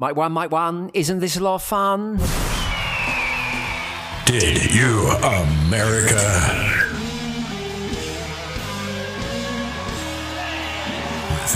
Mike one, Mike one, isn't this a lot of fun? Did you, America? With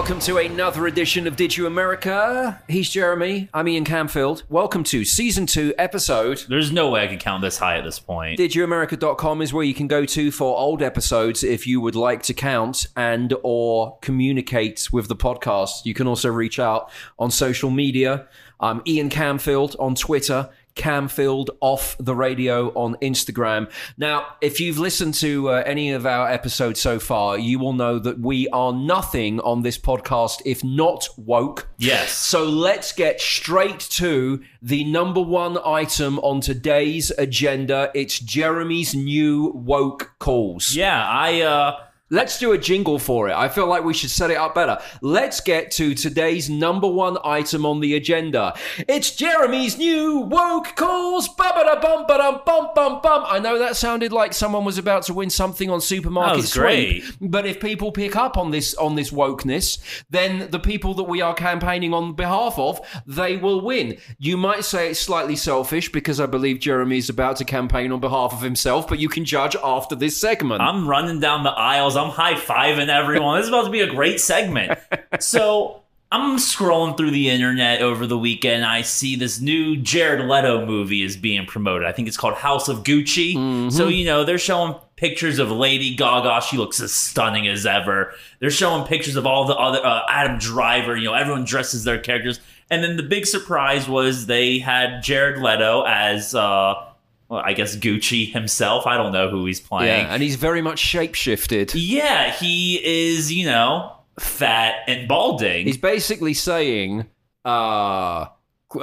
Welcome to another edition of Did You America? He's Jeremy. I'm Ian Camfield. Welcome to season two episode. There's no way I could count this high at this point. DidYouAmerica.com is where you can go to for old episodes if you would like to count and or communicate with the podcast. You can also reach out on social media. I'm Ian Camfield on Twitter. Camfield off the radio on Instagram. Now, if you've listened to uh, any of our episodes so far, you will know that we are nothing on this podcast if not woke. Yes. So let's get straight to the number one item on today's agenda. It's Jeremy's new woke calls. Yeah, I uh Let's do a jingle for it. I feel like we should set it up better. Let's get to today's number one item on the agenda. It's Jeremy's new woke calls. Ba-ba-da-bum, ba-dum, bum, bum, bum. I know that sounded like someone was about to win something on Supermarket That was great. Sweep, but if people pick up on this on this wokeness, then the people that we are campaigning on behalf of, they will win. You might say it's slightly selfish because I believe Jeremy is about to campaign on behalf of himself, but you can judge after this segment. I'm running down the aisles, I'm high fiving everyone. this is about to be a great segment. so I'm scrolling through the internet over the weekend. I see this new Jared Leto movie is being promoted. I think it's called House of Gucci. So, you know, they're showing pictures of Lady Gaga. She looks as stunning as ever. They're showing pictures of all the other uh, Adam Driver. You know, everyone dresses their characters. And then the big surprise was they had Jared Leto as, uh, well, I guess Gucci himself. I don't know who he's playing. yeah, and he's very much shapeshifted. Yeah, he is, you know, fat and balding. He's basically saying, uh, uh,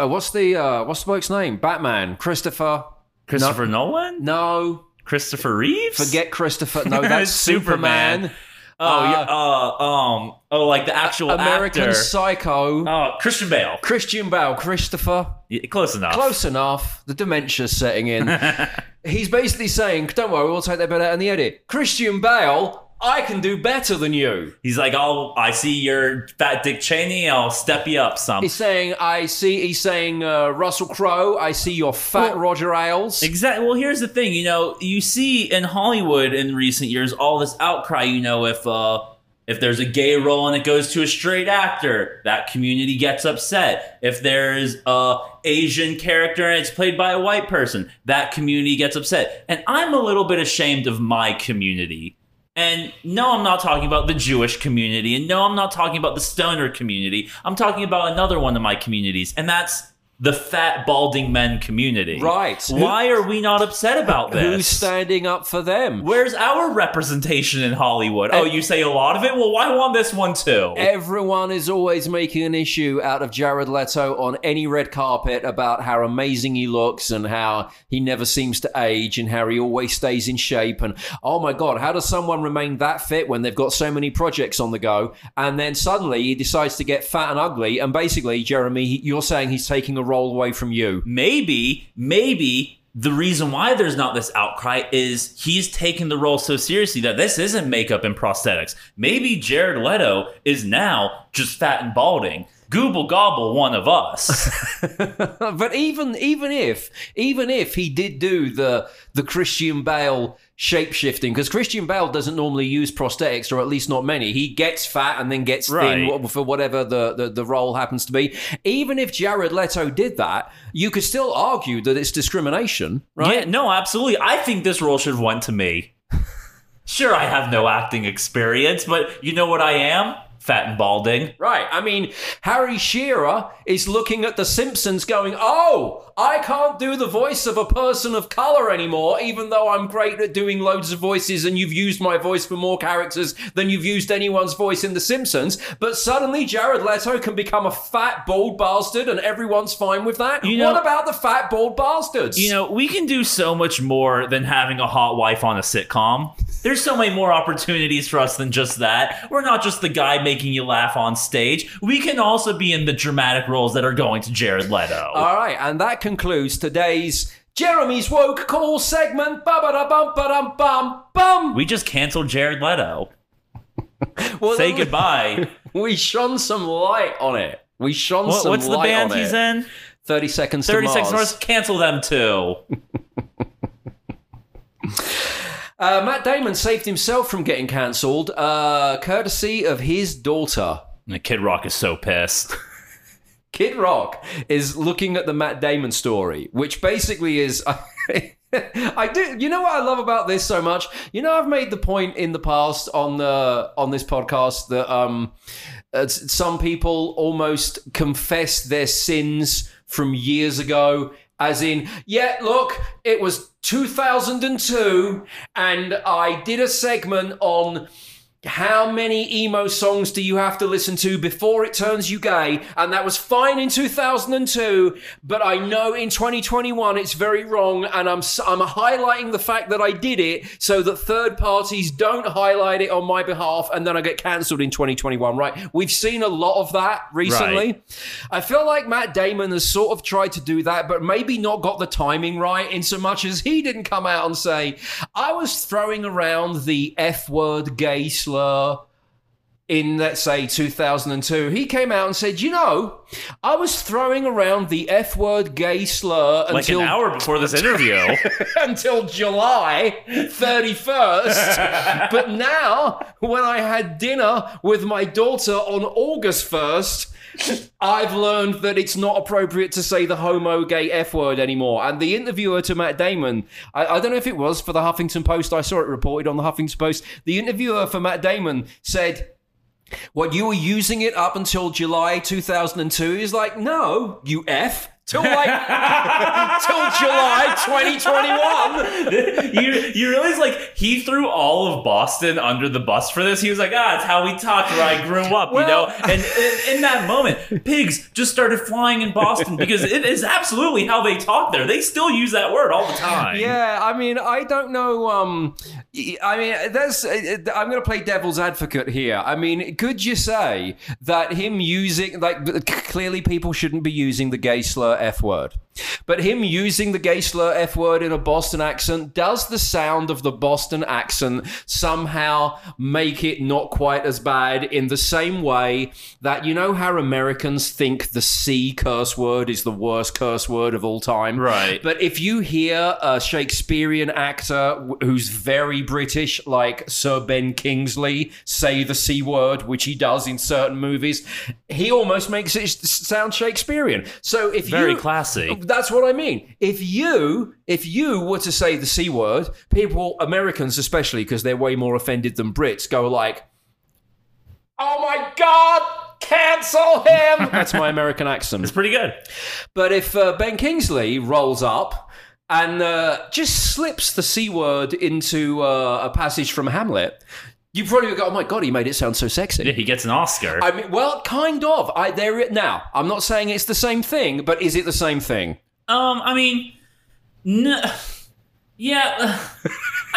what's the uh, what's the bloke's name? Batman, Christopher. Christopher Nolan? No, Christopher Reeves? forget Christopher. No, that's Superman. Superman. Oh, yeah. Uh, um, oh, like the actual American actor. Psycho. Oh, Christian Bale. Christian Bale, Christopher. Close enough. Close enough. The dementia's setting in. He's basically saying, "Don't worry, we'll take that bit out in the edit." Christian Bale, I can do better than you. He's like, oh, I see you're fat Dick Cheney. I'll step you up some. He's saying, "I see." He's saying, uh, "Russell Crowe, I see your fat Well, Roger Ailes." Exactly. Well, here's the thing. You know, you see in Hollywood in recent years all this outcry. You know, if uh, if there's a gay role and it goes to a straight actor, that community gets upset. If there's a Asian character and it's played by a white person, that community gets upset. And I'm a little bit ashamed of my community. And no, I'm not talking about the Jewish community. And no, I'm not talking about the stoner community. I'm talking about another one of my communities, and that's the fat balding men community. Right. Why are we not upset about this? Who's standing up for them? Where's our representation in Hollywood? Oh, you say a lot of it? Well, why want this one too? Everyone is always making an issue out of Jared Leto on any red carpet about how amazing he looks and how he never seems to age and how he always stays in shape. And oh my God, how does someone remain that fit when they've got so many projects on the go? And then suddenly he decides to get fat and ugly. And basically, Jeremy, you're saying he's taking a role away from you. maybe, maybe the reason why there's not this outcry is he's taking the role so seriously that this isn't makeup and prosthetics. Maybe Jared Leto is now just fat and balding. Gooble gobble one of us. but even even if even if he did do the the Christian Bale shape shifting, because Christian Bale doesn't normally use prosthetics, or at least not many. He gets fat and then gets thin for whatever the, the the role happens to be. Even if Jared Leto did that, you could still argue that it's discrimination, right? Yeah, no, absolutely. I think this role should have went to me. Sure, I have no acting experience, but you know what I am? Fat and balding. Right. I mean, Harry Shearer is looking at The Simpsons going, Oh, I can't do the voice of a person of color anymore, even though I'm great at doing loads of voices and you've used my voice for more characters than you've used anyone's voice in The Simpsons. But suddenly Jared Leto can become a fat, bald bastard and everyone's fine with that. You know- what about the fat, bald bastards? You know, we can do so much more than having a hot wife on a sitcom. There's so many more opportunities for us than just that. We're not just the guy making you laugh on stage. We can also be in the dramatic roles that are going to Jared Leto. All right, and that concludes today's Jeremy's Woke Call segment. Ba ba da bum ba dum bum bum. we just canceled Jared Leto. Well, Say goodbye. We, shone some light on it. We shone What- some what's the band on he's it. in? Thirty seconds. 30 to Seconds Mars. Cancel them too. Uh, Matt Damon saved himself from getting cancelled, uh, courtesy of his daughter. And Kid Rock is so pissed. Kid Rock is looking at the Matt Damon story, which basically is. I do. You know what I love about this so much? You know, I've made the point in the past on the on this podcast that um, some people almost confess their sins from years ago. As in, yeah, look, it was 2002, and I did a segment on how many emo songs do you have to listen to before it turns you gay? And that was fine in 2002, but I know in 2021 it's very wrong, and I'm I'm highlighting the fact that I did it so that third parties don't highlight it on my behalf, and then I get cancelled in 2021. Right? We've seen a lot of that recently. Right. I feel like Matt Damon has sort of tried to do that, but maybe not got the timing right in so much as he didn't come out and say, I was throwing around the F word gay slur in, let's say, 2002. He came out and said, You know, I was throwing around the F word gay slur Like until an hour before this interview. until July 31st. but now, when I had dinner with my daughter on August 1st, I've learned that it's not appropriate to say the homo gay F word anymore. And the interviewer to Matt Damon, I, I don't know if it was for the Huffington Post, I saw it reported on the Huffington Post. The interviewer for Matt Damon said, what you were using it up until July 2002 is like, no, you F. Till like till July 2021. you you realize like he threw all of Boston under the bus for this. He was like, ah, it's how we talked where I grew up, you know. Well- And in, in that moment, pigs just started flying in Boston because it is absolutely how they talk there. They still use that word all the time. Yeah, I mean, I don't know. Um, I mean, that's. I'm going to play devil's advocate here. I mean, could you say that him using like clearly people shouldn't be using the gay slur f word, but him using the gay slur f word in a Boston accent does the sound of the Boston accent somehow make it not quite as bad in the same way that you know how Americans think the C curse word is the worst curse word of all time, Right. But if you hear a Shakespearean actor who's very British, like Sir Ben Kingsley, say the C word, which he does in certain movies, he almost makes it sound Shakespearean. So if Very you, classy. That's what I mean. If you if you were to say the C word, people, Americans especially, because they're way more offended than Brits, go like, "Oh my god." Cancel him! That's my American accent. It's pretty good. But if uh, Ben Kingsley rolls up and uh, just slips the C word into uh, a passage from Hamlet, you probably would go, oh my God, he made it sound so sexy. Yeah, he gets an Oscar. I mean, well, kind of. I there it now. I'm not saying it's the same thing, but is it the same thing? Um, I mean, no, yeah,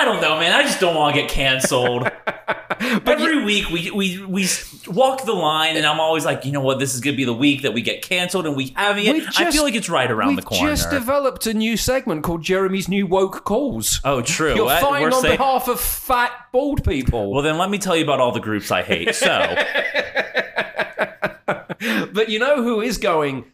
I don't know, man. I just don't want to get canceled. but Every week we, we we walk the line, and I'm always like, you know what, this is gonna be the week that we get canceled, and we haven't yet. We've I feel like it's right around the corner. We just developed a new segment called Jeremy's New Woke Calls. oh, true. You're What? fine on saying- behalf of fat bald people. well, then let me tell you about all the groups I hate. So, But you know who is going,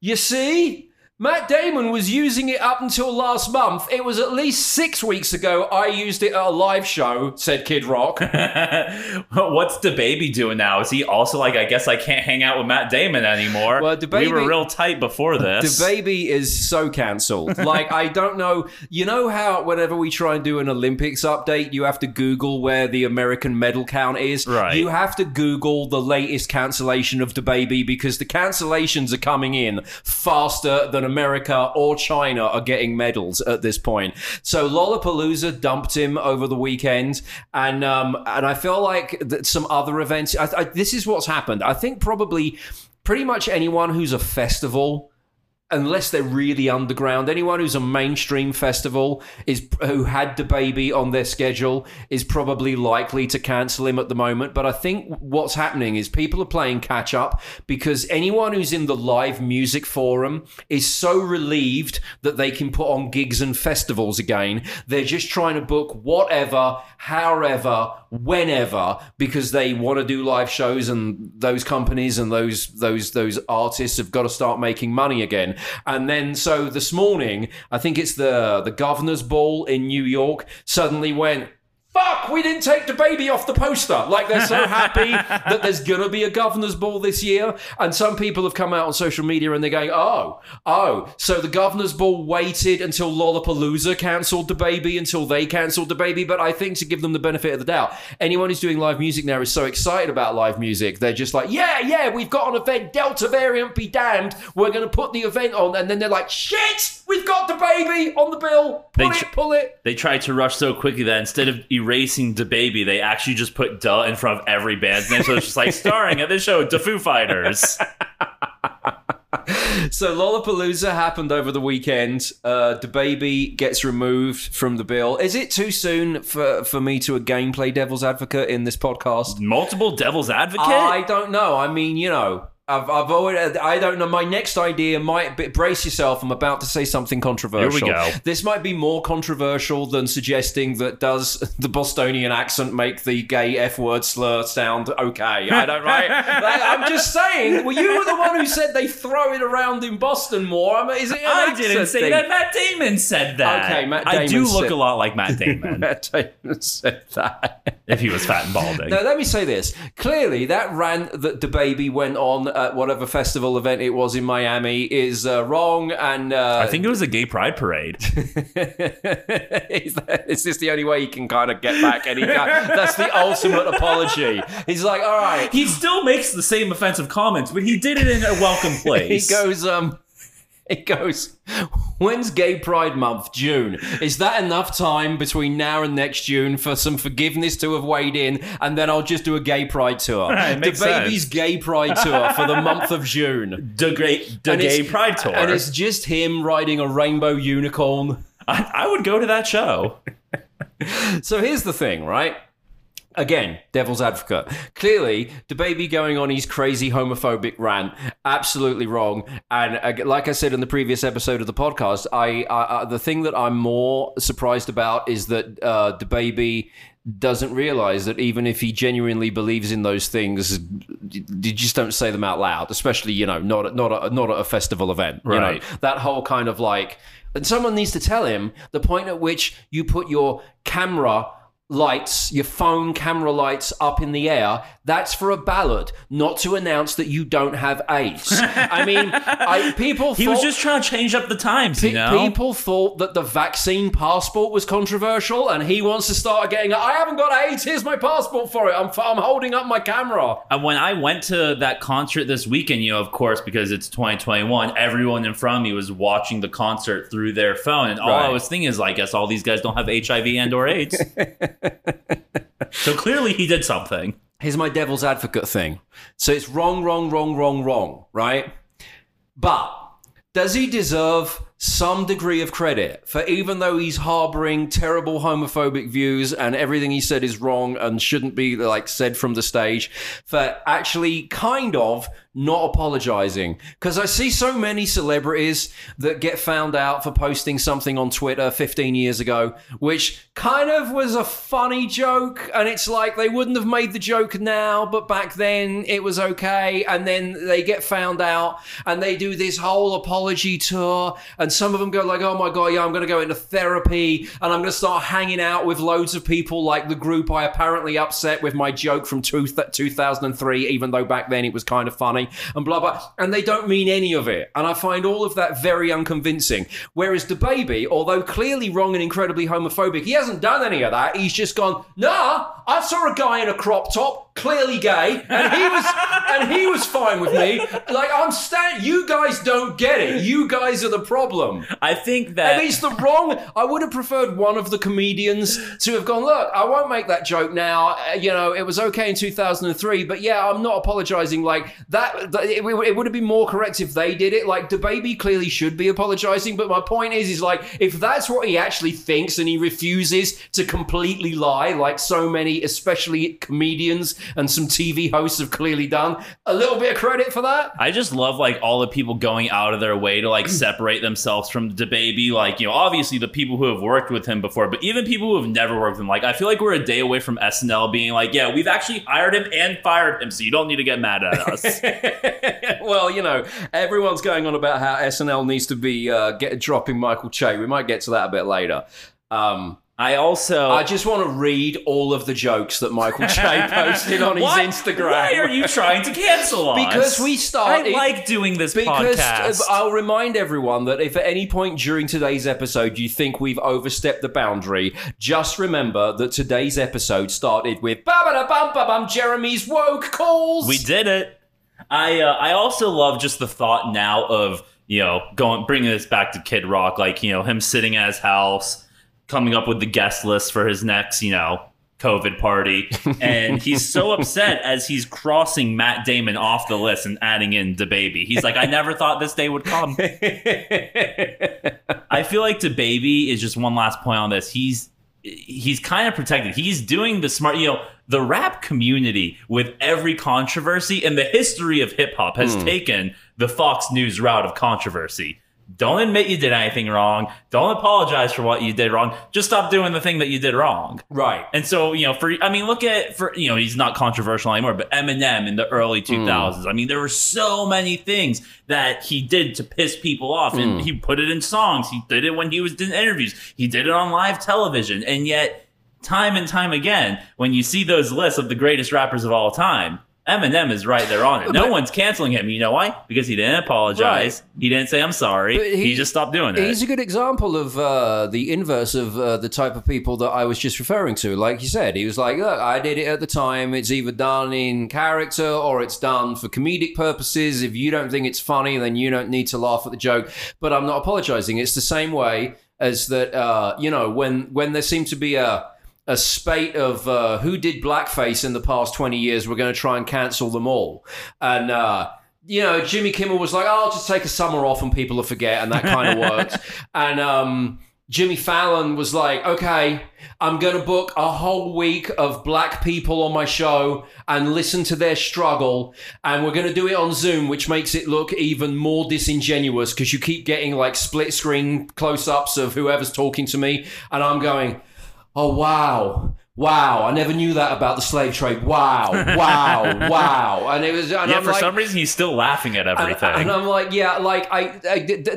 you see? Matt Damon was using it up until last month. It was at least six weeks ago. I used it at a live show, said Kid Rock. What's DaBaby doing now? Is he also like, I guess I can't hang out with Matt Damon anymore? Well, we were real tight before this. The baby is so cancelled. Like, I don't know. You know how whenever we try and do an Olympics update, you have to Google where the American medal count is? Right. You have to Google the latest cancellation of DaBaby because the cancellations are coming in faster than America or China are getting medals at this point. So Lollapalooza dumped him over the weekend, and um, and I feel like some other events. I, I, this is what's happened. I think probably pretty much anyone who's a festival unless they're really underground, anyone who's a mainstream festival is who had DaBaby on their schedule is probably likely to cancel him at the moment. But I think what's happening is people are playing catch up because anyone who's in the live music forum is so relieved that they can put on gigs and festivals again. They're just trying to book whatever, however, whenever because they want to do live shows and those companies and those those those artists have got to start making money again. And then so this morning, I think it's the the governor's ball in New York suddenly went Fuck, we didn't take DaBaby off the poster. Like they're so happy that there's gonna be a governor's ball this year. And some people have come out on social media and they're going, oh, oh, so the governor's ball waited until Lollapalooza cancelled DaBaby until they cancelled DaBaby. But I think to give them the benefit of the doubt, anyone who's doing live music now is so excited about live music. They're just like, yeah, yeah, we've got an event, Delta variant be damned. We're gonna put the event on, and then they're like, shit, we've got DaBaby on the bill. Pull They it, pull it. they tried to rush so quickly that instead of erasing DaBaby, they actually just put "duh" in front of every band's name. So it's just like starring at this show, the Foo Fighters. So Lollapalooza happened over the weekend. Uh, DaBaby gets removed from the bill. Is it too soon for, for me to again play devil's advocate in this podcast? Multiple Devil's Advocate. I don't know. I mean, you know, I've, I've always, I don't know. My next idea might be, brace yourself. I'm about to say something controversial. Here we go. This might be more controversial than suggesting that does the Bostonian accent make the gay F word slur sound okay? I don't, right? Like, I'm just saying, well, you were the one who said they throw it around in Boston more. I mean, is it I didn't say thing? that. Matt Damon said that. Okay, Matt Damon I do look said- a lot like Matt Damon Matt Damon said that. if he was fat and balding. Now, let me say this. Clearly, that rant that DaBaby went on at whatever festival event it was in Miami is uh, wrong. And uh, I think it was a gay pride parade. is this the only way he can kind of get back? He that's the ultimate apology. He's like, all right. he still makes the same offensive comments, but he did it in a welcome place. He goes, um, it goes, when's Gay Pride Month? June. Is that enough time between now and next June for some forgiveness to have weighed in? And then I'll just do a Gay Pride tour. Right, DaBaby's. Gay Pride tour for the month of June. the great, the gay pride tour. And it's just him riding a rainbow unicorn. I, I would go to that show. So here's the thing, right? Again, devil's advocate. Clearly, DaBaby going on his crazy homophobic rant, absolutely wrong. And uh, like I said in the previous episode of the podcast, I, I uh, the thing that I'm more surprised about is that uh, DaBaby doesn't realize that even if he genuinely believes in those things, you just don't say them out loud. Especially, you know, not at, not at, not at a festival event. You Right. know, that whole kind of like, and someone needs to tell him the point at which you put your camera lights, your phone camera lights up in the air, that's for a ballad, not to announce that you don't have AIDS. I mean, I, people He thought, was just trying to change up the times, you know? people thought that the vaccine passport was controversial, and he wants to start getting. I haven't got AIDS. Here's my passport for it. I'm, I'm holding up my camera. And when I went to that concert this weekend, you know, of course, because it's 2021, everyone in front of me was watching the concert through their phone. And all I was thinking is, I guess all these guys don't have HIV and or AIDS. so clearly he did something. here's my devil's advocate thing. So it's wrong, wrong, wrong, wrong, wrong, right? But does he deserve some degree of credit for even though he's harboring terrible homophobic views and everything he said is wrong and shouldn't be like said from the stage for actually kind of not apologizing because I see so many celebrities that get found out for posting something on Twitter 15 years ago, which kind of was a funny joke. And it's like they wouldn't have made the joke now, but back then it was okay. And then they get found out and they do this whole apology tour. And some of them go like, oh my God, yeah, I'm going to go into therapy and I'm going to start hanging out with loads of people like the group I apparently upset with my joke from two 2003, even though back then it was kind of funny and blah blah. And they don't mean any of it. And I find all of that very unconvincing. Whereas DaBaby, although clearly wrong and incredibly homophobic, he hasn't done any of that. He's just gone, nah, I saw a guy in a crop top, clearly gay, and he was and he was fine with me. Like I'm stand you guys don't get it. You guys are the problem. I think that And he's the wrong. I would have preferred one of the comedians to have gone. Look, I won't make that joke now. Uh, You know, it was okay in 2003, but yeah, I'm not apologizing. Like that, that- it, it would have been more correct if they did it. Like DaBaby clearly should be apologizing, but my point is, is like if that's what he actually thinks and he refuses to completely lie, like so many, especially comedians and some TV hosts have clearly done, a little bit of credit for that. I just love like all the people going out of their way to like separate themselves from DaBaby. Like, you know, obviously the people who have worked with him before, but even people who have never worked with him. Like, I feel like we're a day away from SNL being like, yeah, we've actually hired him and fired him, so you don't need to get mad at us. well, you know, everyone's going on about how SNL needs to be uh, get dropping Michael Che. We might get to that a bit later. Um, I also I just want to read all of the jokes that Michael Che posted on his Why- Instagram. Why are you trying to cancel us? Because we started- I like doing this Because podcast. uh, I'll remind everyone that if at any point during today's episode you think we've overstepped the boundary, just remember that today's episode started with ba ba bum ba bum Jeremy's woke calls. We did it. I uh, I also love just the thought now of you know going bringing this back to Kid Rock, like you know him sitting at his house, coming up with the guest list for his next you know COVID party, and he's so upset as he's crossing Matt Damon off the list and adding in DaBaby. He's like, I never thought this day would come. I feel like DaBaby is just one last point on this. He's he's kind of protected. He's doing the smart, you know, the rap community with every controversy and the history of hip hop has hmm. taken the Fox News route of controversy. Don't admit you did anything wrong. Don't apologize for what you did wrong. Just stop doing the thing that you did wrong. right. And so, you know, for I mean, look at for you know, he's not controversial anymore, but Eminem in the early hmm. 2000s. I mean, there were so many things that he did to piss people off and hmm. he put it in songs. He did it when he was in interviews. He did it on live television. And yet, time and time again, when you see those lists of the greatest rappers of all time, Eminem is right there on it. No one's canceling him. You know why? Because he didn't apologize. He didn't say I'm sorry. He, he- just stopped doing it. He's a good example of uh, the inverse of uh, the type of people that I was just referring to. Like you said, he was like, "Look, I did it at the time. It's either done in character or it's done for comedic purposes. If you don't think it's funny, then you don't need to laugh at the joke. But I'm not apologizing. It's the same way as that. Uh, you know, when when there seemed to be a a spate of uh, who did blackface in the past 20 years, we're going to try and cancel them all. And, uh, you know, Jimmy Kimmel was like, oh, I'll just take a summer off and people will forget. And that kind of worked. And um, Jimmy Fallon was like, okay, I'm going to book a whole week of black people on my show and listen to their struggle. And we're going to do it on Zoom, which makes it look even more disingenuous because you keep getting like split screen close ups of whoever's talking to me. And I'm going, Oh wow. Wow, I never knew that about the slave trade. Wow, wow, wow. And it was and yeah, I'm for like, some reason, he's still laughing at everything. and I'm like, yeah, like I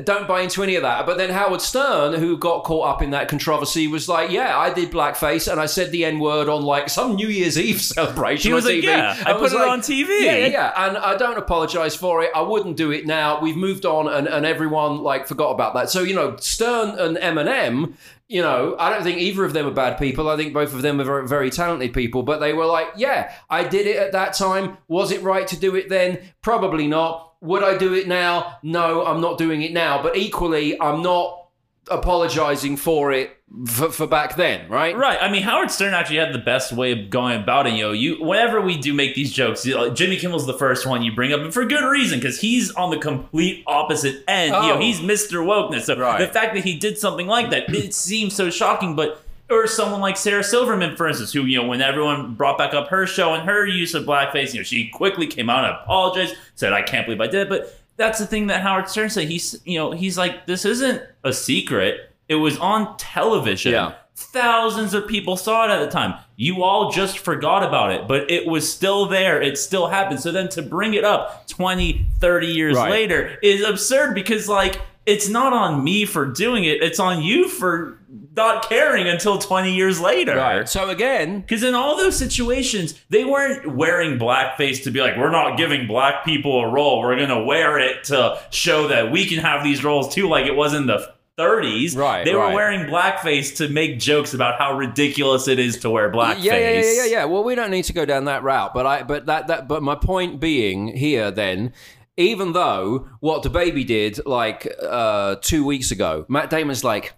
don't buy into any of that. But then Howard Stern, who got caught up in that controversy, was like, yeah, I did blackface and I said the N word on like some New Year's Eve celebration. He was on like, TV. yeah, I And put it like, on TV. Yeah, yeah, yeah. And I don't apologize for it. I wouldn't do it now. We've moved on, and, and everyone like forgot about that. So you know, Stern and Eminem. You know, I don't think either of them are bad people. I think both of them are very, very talented people. But they were like, yeah, I did it at that time. Was it right to do it then? Probably not. Would I do it now? No, I'm not doing it now. But equally, I'm not apologizing for it for, for back then, right? Right. I mean, Howard Stern actually had the best way of going about it. You know, you whenever we do make these jokes, you know, Jimmy Kimmel's the first one you bring up, and for good reason, because he's on the complete opposite end. You know, Oh. he's Mr. Wokeness. So Right. the fact that he did something like that, it seems so shocking, but. Or someone like Sarah Silverman, for instance, who, you know, when everyone brought back up her show and her use of blackface, you know, she quickly came out and apologized, said, I can't believe I did it. But that's the thing that Howard Stern said. He's, you know, he's like, this isn't a secret. It was on television. Yeah. Thousands of people saw it at the time. You all just forgot about it, but it was still there. It still happened. So then to bring it up 20, 30 years Right. later is absurd because, like, it's not on me for doing it. It's on you for not caring until 20 years later. Right. So again, Because in all those situations, they weren't wearing blackface to be like, we're not giving black people a role. We're going to wear it to show that we can have these roles too, like it was in the 30s. Right, They were wearing blackface to make jokes about how ridiculous it is to wear blackface. Yeah, yeah, yeah, yeah, yeah. Well, we don't need to go down that route, but I, but that, that, but my point being here, then, even though what DaBaby did like uh, two weeks ago, Matt Damon's like.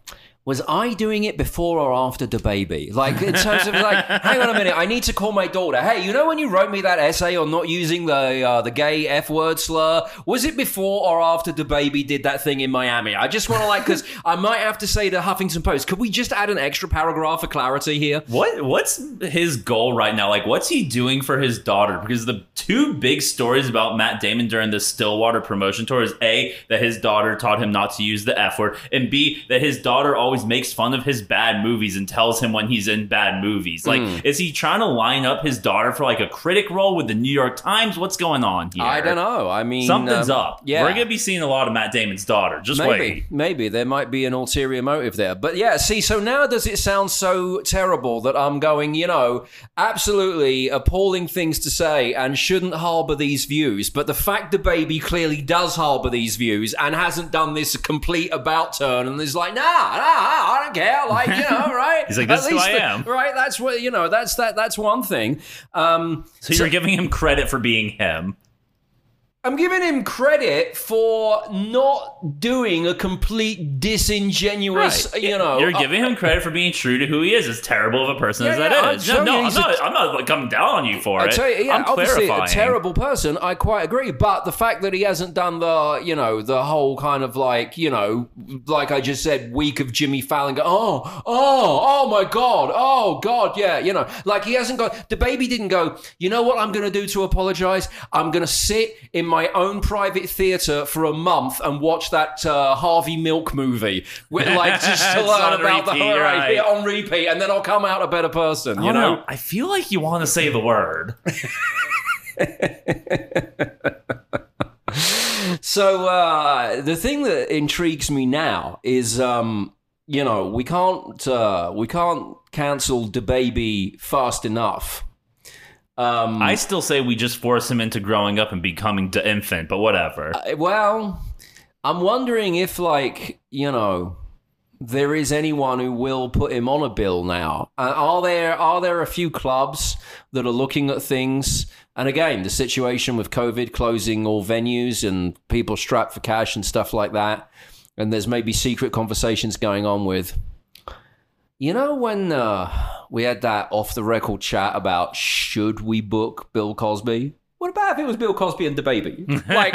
Was I doing it before or after DaBaby? Like in terms of like, hang on a minute, I need to call my daughter. Hey, you know when you wrote me that essay on not using the uh, the gay f word slur? Was it before or after DaBaby did that thing in Miami? I just want to like because I might have to say to Huffington Post, could we just add an extra paragraph for clarity here? What what's his goal right now? Like, what's he doing for his daughter? Because the two big stories about Matt Damon during the Stillwater promotion tour is a that his daughter taught him not to use the f word, and b that his daughter always makes fun of his bad movies and tells him when he's in bad movies. Like, Hmm. is he trying to line up his daughter for like a critic role with the New York Times? What's going on here? I don't know. I mean, Something's um, up. Yeah, we're gonna be seeing a lot of Matt Damon's daughter. Just maybe, wait. maybe there might be an ulterior motive there. But yeah, see, so now does it sound so terrible that I'm going, you know, absolutely appalling things to say and shouldn't harbor these views. But the fact DaBaby clearly does harbor these views and hasn't done this complete about turn and is like, nah, nah, I don't care. Like, you know, right? He's like, At "This is who I the- am." Right. That's what you know. That's that. That's one thing. Um, So you're giving him credit for being him. I'm giving him credit for not doing a complete disingenuous, Right. you know. you're uh, giving him credit for being true to who he is, as terrible of a person Yeah, as that yeah, is. No, no, I'm not. I'm not coming down on you for it. I it. tell you, yeah, I'm obviously clarifying. a terrible person. I quite agree, but the fact that he hasn't done the, you know, the whole kind of like, you know, like I just said, week of Jimmy Fallon. Go, oh, oh, oh my god, oh god, yeah, you know, like he hasn't got DaBaby didn't go. You know what I'm going to do to apologize? I'm going to sit in my own private theater for a month and watch that uh, Harvey Milk movie, with, like just to learn about repeat, the right. on repeat, and then I'll come out a better person. You don't know. know. I feel like you want to say the word. So uh, the thing that intrigues me now is, um, you know, we can't uh, we can't cancel DaBaby fast enough. Um, I still say we just force him into growing up and becoming the infant, but whatever. Uh, well, I'm wondering if, like, you know, there is anyone who will put him on a bill now. Uh, are there are there a few clubs that are looking at things? And again, the situation with COVID closing all venues and people strapped for cash and stuff like that. And there's maybe secret conversations going on with. You know when uh, we had that off the record chat about should we book Bill Cosby? What about if it was Bill Cosby and DaBaby? Like,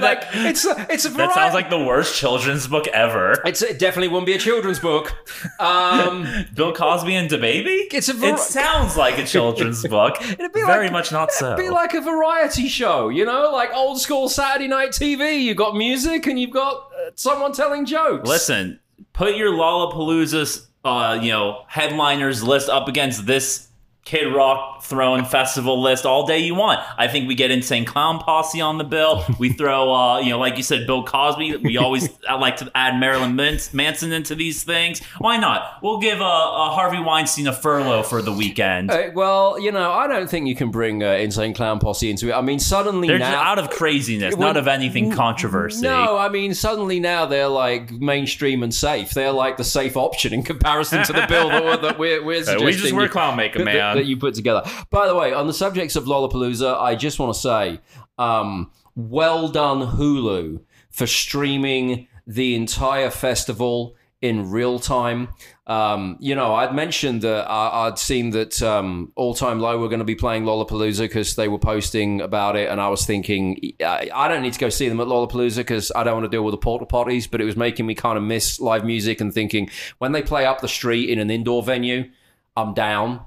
like it's a, it's a that sounds like the worst children's book ever. It's, it definitely wouldn't be a children's book. Um, Bill Cosby and DaBaby? It's a vari- It sounds like a children's book. It'd be Very like- much not so. It'd be like a variety show, you know, like old school Saturday night TV. You've got music and you've got uh, someone telling jokes. Listen, put your Lollapalooza, uh, you know, headliners list up against this Kid Rock Throne Festival list all day you want. I think we get Insane Clown Posse on the bill. We throw, uh, you know, like you said, Bill Cosby. We always I like to add Marilyn Manson into these things. Why not? We'll give uh, uh, Harvey Weinstein a furlough for the weekend. Uh, well, you know, I don't think you can bring uh, Insane Clown Posse into it. I mean, suddenly They're now. just out of craziness, Well, not of anything controversy. No, I mean, suddenly now they're like mainstream and safe. They're like the safe option in comparison to the bill that we're, that we're, we're suggesting. we just wear clown makeup, man. That you put together. By the way, on the subjects of Lollapalooza, I just want to say, um, well done, Hulu, for streaming the entire festival in real time. Um, you know, I'd mentioned that I, I'd seen that um, All Time Low were going to be playing Lollapalooza because they were posting about it, and I was thinking, I, I don't need to go see them at Lollapalooza because I don't want to deal with the porta potties. But it was making me kind of miss live music and thinking when they play up the street in an indoor venue, I'm down.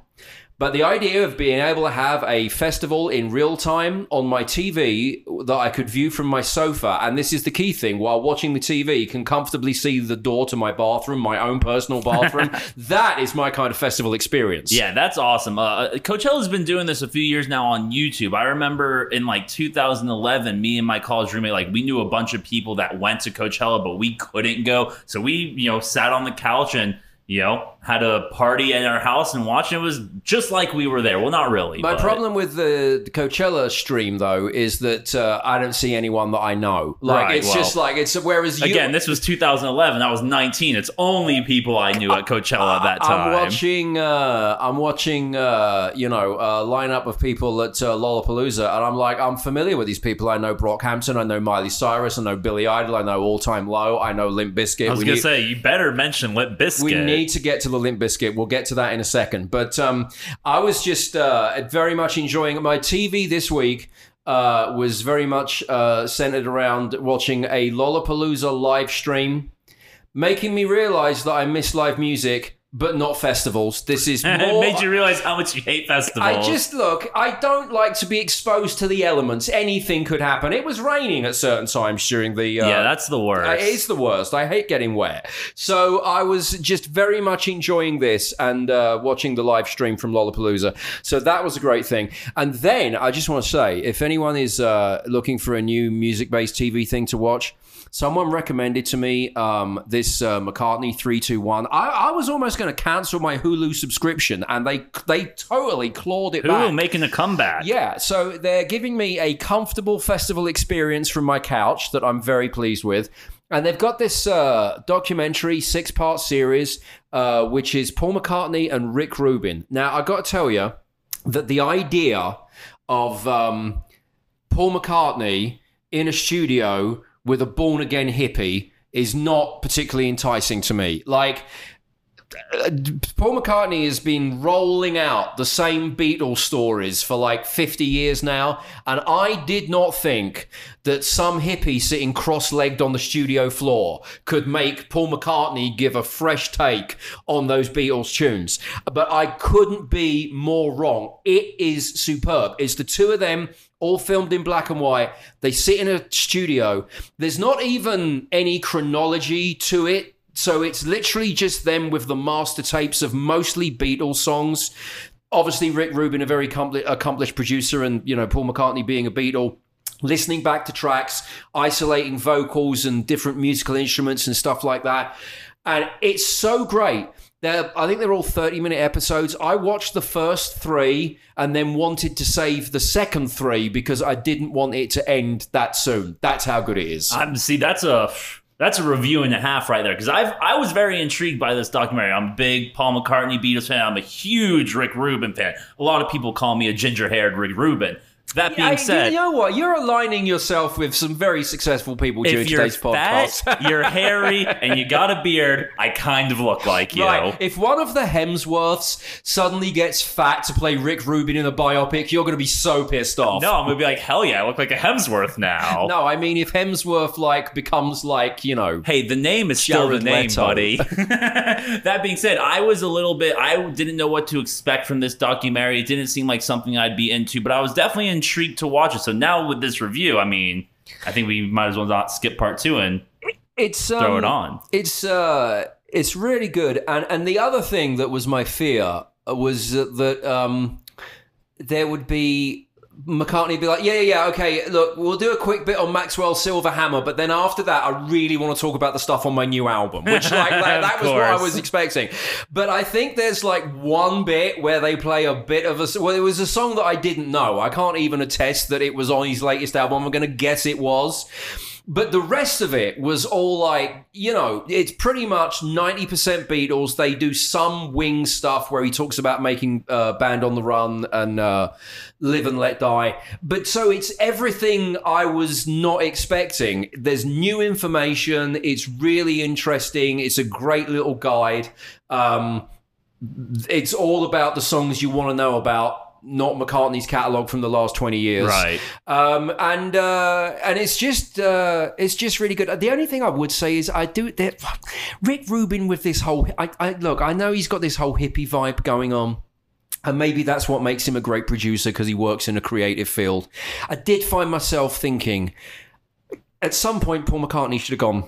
But the idea of being able to have a festival in real time on my TV that I could view from my sofa, and this is the key thing, while watching the TV, can comfortably see the door to my bathroom, my own personal bathroom. that is my kind of festival experience. Yeah, that's awesome. Uh, Coachella's been doing this a few years now on YouTube. I remember in like 2011, me and my college roommate, like we knew a bunch of people that went to Coachella, but we couldn't go. So we, you know, sat on the couch and you know, had a party at our house and watching it was just like we were there. Well, not really. My but- problem with the Coachella stream, though, is that uh, I don't see anyone that I know. Like Right, it's well, just like it's whereas you, Again, this was 2011. I was 19. It's only people I knew at Coachella at that time. I'm watching. Uh, I'm watching. Uh, you know, a lineup of people at uh, Lollapalooza, and I'm like, I'm familiar with these people. I know Brockhampton. I know Miley Cyrus. I know Billy Idol. I know All Time Low. I know Limp Bizkit. I was We gonna need- say you better mention Limp Bizkit. we need to get to the Limp Bizkit. We'll get to that in a second. But um, I was just uh, very much enjoying my TV this week. Uh, was very much uh, centered around watching a Lollapalooza live stream, making me realize that I miss live music, but not festivals. This is it more. made you realize how much you hate festivals. I just look, I don't like to be exposed to the elements. Anything could happen. It was raining at certain times during the. Uh, yeah, that's the worst. uh, It's the worst. I hate getting wet. So I was just very much enjoying this and uh, watching the live stream from Lollapalooza. So that was a great thing. And then I just want to say if anyone is uh, looking for a new music based TV thing to watch, Someone recommended to me um, this uh, McCartney three two one. I, I was almost going to cancel my Hulu subscription, and they they totally clawed it back. Making a comeback. Yeah, so they're giving me a comfortable festival experience from my couch that I'm very pleased with. And they've got this uh, documentary six part series, uh, which is Paul McCartney and Rick Rubin. Now, I got to tell you that the idea of um, Paul McCartney in a studio with a born again hippie is not particularly enticing to me. Like, Paul McCartney has been rolling out the same Beatles stories for like 50 years now, and I did not think that some hippie sitting cross legged on the studio floor could make Paul McCartney give a fresh take on those Beatles tunes. But I couldn't be more wrong. It is superb. It's the two of them all filmed in black and white. They sit in a studio. There's not even any chronology to it. So it's literally just them with the master tapes of mostly Beatles songs. Obviously, Rick Rubin, a very accomplished producer, and you know Paul McCartney being a Beatle, listening back to tracks, isolating vocals and different musical instruments and stuff like that. And it's so great. They're, I think they're all 30 minute episodes. I watched the first three and then wanted to save the second three because I didn't want it to end that soon. That's how good it is. I'm see that's a that's a review and a half right there because I've I was very intrigued by this documentary. I'm a big Paul McCartney Beatles fan. I'm a huge Rick Rubin fan. A lot of people call me a ginger haired Rick Rubin. That being I- said, you know what? You're aligning yourself with some very successful people during you're today's podcast. fat, you're hairy, and you got a beard, I kind of look like you. Right. If one of the Hemsworths suddenly gets fat to play Rick Rubin in a biopic, you're going to be so pissed off. No, I'm gonna be like, hell yeah, I look like a Hemsworth now. No, I mean if Hemsworth like becomes like you know. Hey, the name is still Jared the name, Leto. buddy. that being said, I was a little bit, I didn't know what to expect from this documentary. It didn't seem like something I'd be into, but I was definitely intrigued to watch it. So now with this review, I mean, I think we might as well not skip part two and It's um, throw it on. It's uh, it's really good. And and the other thing that was my fear was that, that um, there would be McCartney be like, yeah, yeah, yeah, okay, look, we'll do a quick bit on Maxwell Silverhammer, but then after that, I really want to talk about the stuff on my new album, which like that, that was what I was expecting. But I think there's like one bit where they play a bit of a well, it was a song that I didn't know. I can't even attest that it was on his latest album. I'm going to guess it was. But the rest of it was all like, you know, it's pretty much 90% Beatles. They do some wing stuff where he talks about making uh, Band on the Run and uh, Live and Let Die. But so it's everything I was not expecting. There's new information. It's really interesting. It's a great little guide. Um, it's all about the songs you want to know about. Not McCartney's catalog from the last twenty years, Right. um, and uh, and it's just uh, it's just really good. The only thing I would say is I do that. Rick Rubin with this whole. I, I look. I know he's got this whole hippie vibe going on. And maybe that's what makes him a great producer because he works in a creative field. I did find myself thinking at some point Paul McCartney should have gone.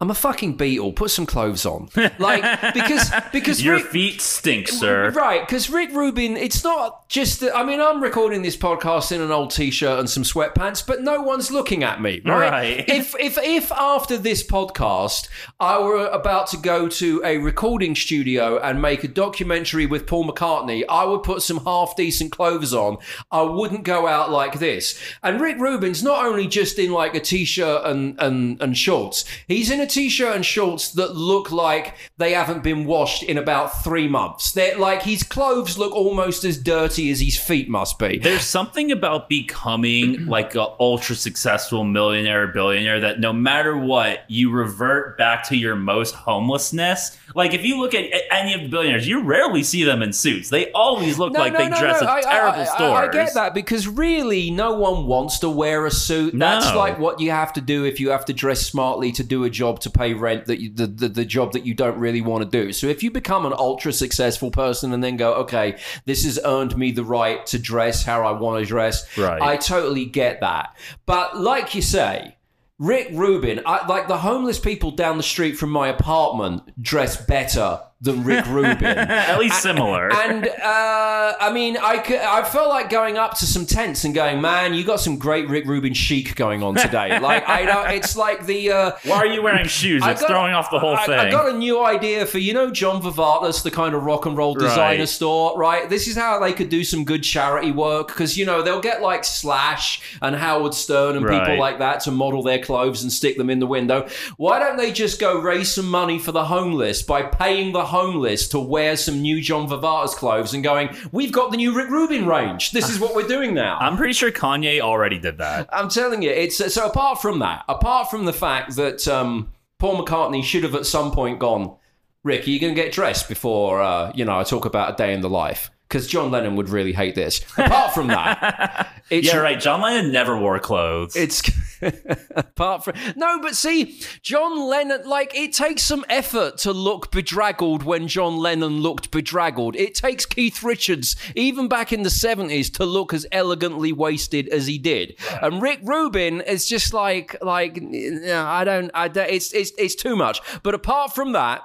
I'm a fucking Beatle. Put some clothes on, like because because Your Rick, feet stink, sir. Right, because Rick Rubin, it's not just that. I mean, I'm recording this podcast in an old t-shirt and some sweatpants, but no one's looking at me. Right. Right. If if if after this podcast I were about to go to a recording studio and make a documentary with Paul McCartney, I would put some half decent clothes on. I wouldn't go out like this. And Rick Rubin's not only just in like a t-shirt and and and shorts. He's in a t-shirt and shorts that look like they haven't been washed in about three months. They're like his clothes look almost as dirty as his feet must be. There's something about becoming like an ultra successful millionaire or billionaire that no matter what, you revert back to your most homelessness. Like if you look at any of the billionaires, you rarely see them in suits. They always look like they dress at I- I- terrible I, stores. I get that because really, no one wants to wear a suit. That's like what you have to do if you have to dress smartly to do a job to pay rent. That you, the, the the job that you don't really want to do. So if you become an ultra successful person and then go, okay, this has earned me the right to dress how I want to dress. Right. I totally get that. But like you say. Rick Rubin, I, like the homeless people down the street from my apartment, dress better than Rick Rubin. At least similar. And uh, I mean, I, could, I felt like going up to some tents and going, "Man, you got some great Rick Rubin chic going on today." like I know it's like the. Uh, Why are you wearing shoes? I It's got- throwing off the whole I, thing. I got a new idea for you know John Varvatos, the kind of rock and roll designer Right. store, right? This is how they could do some good charity work because you know they'll get like Slash and Howard Stern and people like that to model their clothes and stick them in the window. Why don't they just go raise some money for the homeless by paying the homeless to wear some new John Varvatos clothes and going, "We've got the new Rick Rubin range. This is what we're doing now." I'm pretty sure Kanye already did that. I'm telling you, it's so. Apart from that, apart from the fact that um, Paul McCartney should have at some point gone, Rick, are you going to get dressed before uh, you know I talk about a day in the life? Because John Lennon would really hate this. Apart from that, it's Yeah, right. John Lennon never wore clothes. it's apart from no, but see, John Lennon, like it takes some effort to look bedraggled when John Lennon looked bedraggled. It takes Keith Richards, even back in the seventies, to look as elegantly wasted as he did. And Rick Rubin is just like, like I don't, I don't, it's it's it's too much. But apart from that,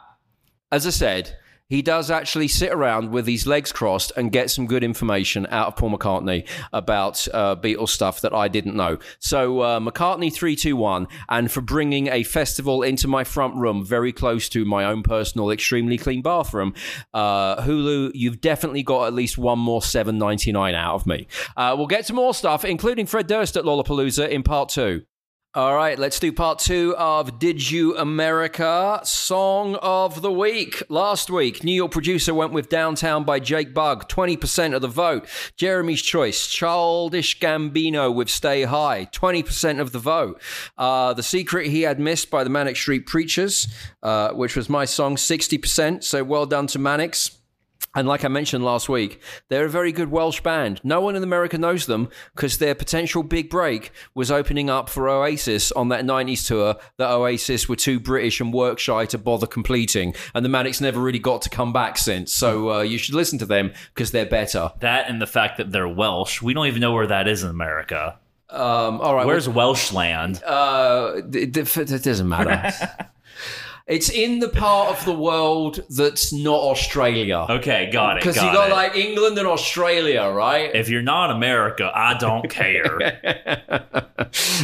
as I said, he does actually sit around with his legs crossed and get some good information out of Paul McCartney about uh, Beatles stuff that I didn't know. So, uh, McCartney 321, and for bringing a festival into my front room very close to my own personal, extremely clean bathroom, uh, Hulu, you've definitely got at least one more 7.99 out of me. Uh, we'll get to more stuff, including Fred Durst at Lollapalooza in part two. All right, let's do part two of Did You America Song of the Week. Last week, New York producer went with Downtown by Jake Bugg, 20% of the vote. Jeremy's Choice, Childish Gambino with Stay High, 20% of the vote. Uh, the Secret He Had Missed by the Manic Street Preachers, uh, which was my song, 60%. So well done to Manics. And like I mentioned last week, they're a very good Welsh band. No one in America knows them because their potential big break was opening up for Oasis on that 90s tour that Oasis were too British and work shy to bother completing. And the Manics never really got to come back since. So uh, you should listen to them because they're better. that and the fact that they're Welsh. We don't even know where that is in America. Um, all right. Where's Welsh land? Uh, it, it, it doesn't matter. It's in the part of the world that's not Australia. Okay, got it. Because you got it. like England and Australia, right? if you're not America, I don't care.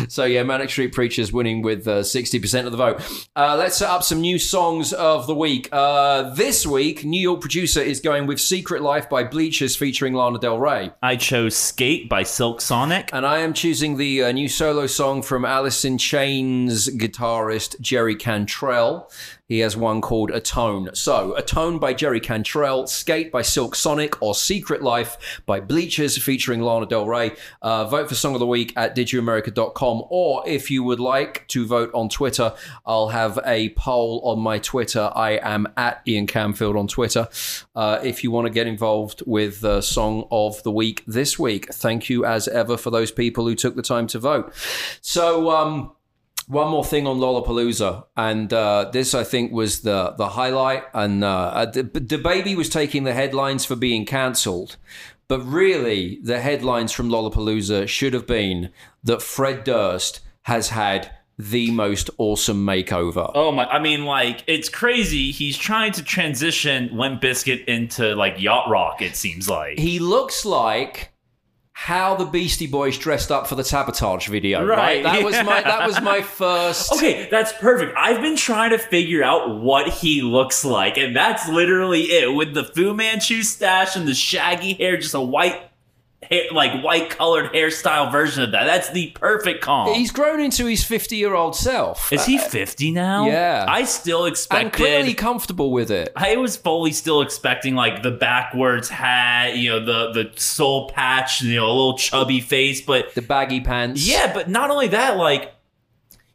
So yeah, Manic Street Preachers winning with uh, sixty percent of the vote. Uh, let's set up some new songs of the week. Uh, this week, New York producer is going with "Secret Life" by Bleachers featuring Lana Del Rey, I chose Skate by Silk Sonic. and I am choosing the uh, new solo song from Alice in Chains guitarist Jerry Cantrell. He has one called Atone. So, Atone by Jerry Cantrell, Skate by Silk Sonic, or Secret Life by Bleachers featuring Lana Del Rey. Uh, vote for Song of the Week at didyouamerica.com, or if you would like to vote on Twitter, I'll have a poll on my Twitter. I am at Ian Camfield on Twitter. Uh, if you want to get involved with the Song of the Week this week, thank you as ever for those people who took the time to vote. So, um, one more thing on Lollapalooza, and uh, this I think was the the highlight. And uh, the, DaBaby was taking the headlines for being cancelled, but really the headlines from Lollapalooza should have been that Fred Durst has had the most awesome makeover. Oh my! I mean, like it's crazy. He's trying to transition Limp Bizkit into like yacht rock. It seems like. He looks like how the Beastie Boys dressed up for the sabotage video. Right, Right, that was my that was my first. Okay, that's perfect. I've been trying to figure out what he looks like, and that's literally it. With the Fu Manchu stash and the shaggy hair, just a white, hair, like white colored hairstyle version of that. That's the perfect comp. He's grown into his fifty-year-old self. Is he uh, fifty now? yeah. I still and expected. clearly comfortable with it. I was fully still expecting like the backwards hat, you know, the the soul patch, you know, a little chubby face, but The baggy pants. yeah, but not only that, like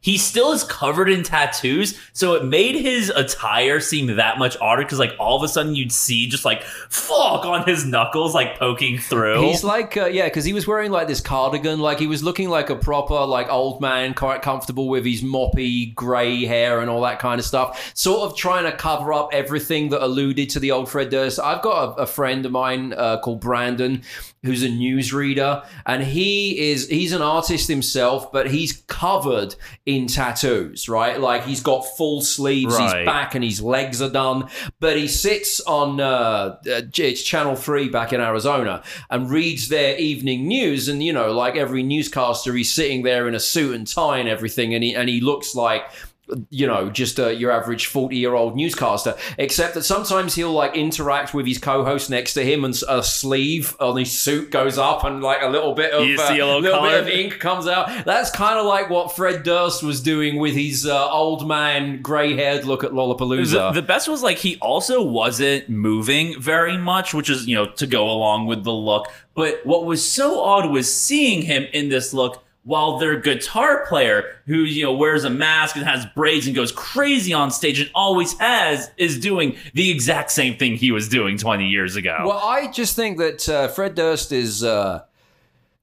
he still is covered in tattoos, so it made his attire seem that much odder because like all of a sudden you'd see just like fuck on his knuckles like poking through. He's like, uh, yeah, because he was wearing like this cardigan, like he was looking like a proper like old man, quite comfortable with his moppy grey hair and all that kind of stuff, sort of trying to cover up everything that alluded to the old Fred Durst. I've got a, a friend of mine uh, called Brandon, who's a newsreader, and he is he's an artist himself, but he's covered in tattoos, right? Like he's got full sleeves, his back and his legs are done, but he sits on uh, uh, it's Channel Three back in Arizona and reads their evening news, and you know, like every newscaster, he's sitting there in a suit and tie and everything, and he and he looks like you know, just uh, your average 40 year old newscaster, except that sometimes he'll like interact with his co host next to him and a sleeve on his suit goes up and like a little bit of, uh, little bit of ink comes out. That's kind of like what Fred Durst was doing with his uh, old man, grey haired look at The, Lollapalooza. the best was like he also wasn't moving very much, which is you know to go along with the look. But what was so odd was seeing him in this look while their guitar player, who you know wears a mask and has braids and goes crazy on stage and always has, is doing the exact same thing he was doing 20 years ago. Well, I just think that uh, Fred Durst is uh,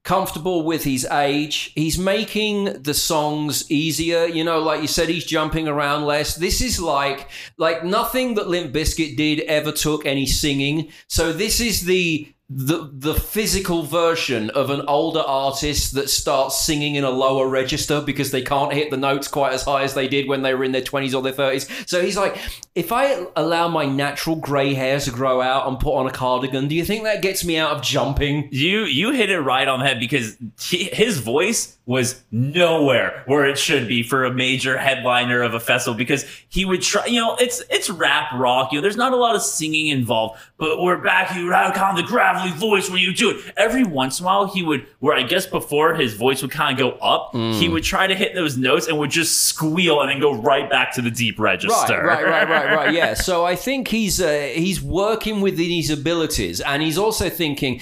comfortable with his age. He's making the songs easier. You know, like you said, he's jumping around less. This is like like nothing that Limp Bizkit did ever took any singing. So this is the the the physical version of an older artist that starts singing in a lower register because they can't hit the notes quite as high as they did when they were in their 20s or their 30s. So he's like, if I allow my natural grey hair to grow out and put on a cardigan, do you think that gets me out of jumping? You you hit it right on the head because he, his voice was nowhere where it should be for a major headliner of a festival because he would try you know it's it's rap rock you know there's not a lot of singing involved but we're back you rock on the gravelly voice when you do it every once in a while he would where I guess before his voice would kind of go up he would try to hit those notes and would just squeal and then go right back to the deep register Right, right, right, right, right. Yeah. So I think he's uh, he's working within his abilities, and he's also thinking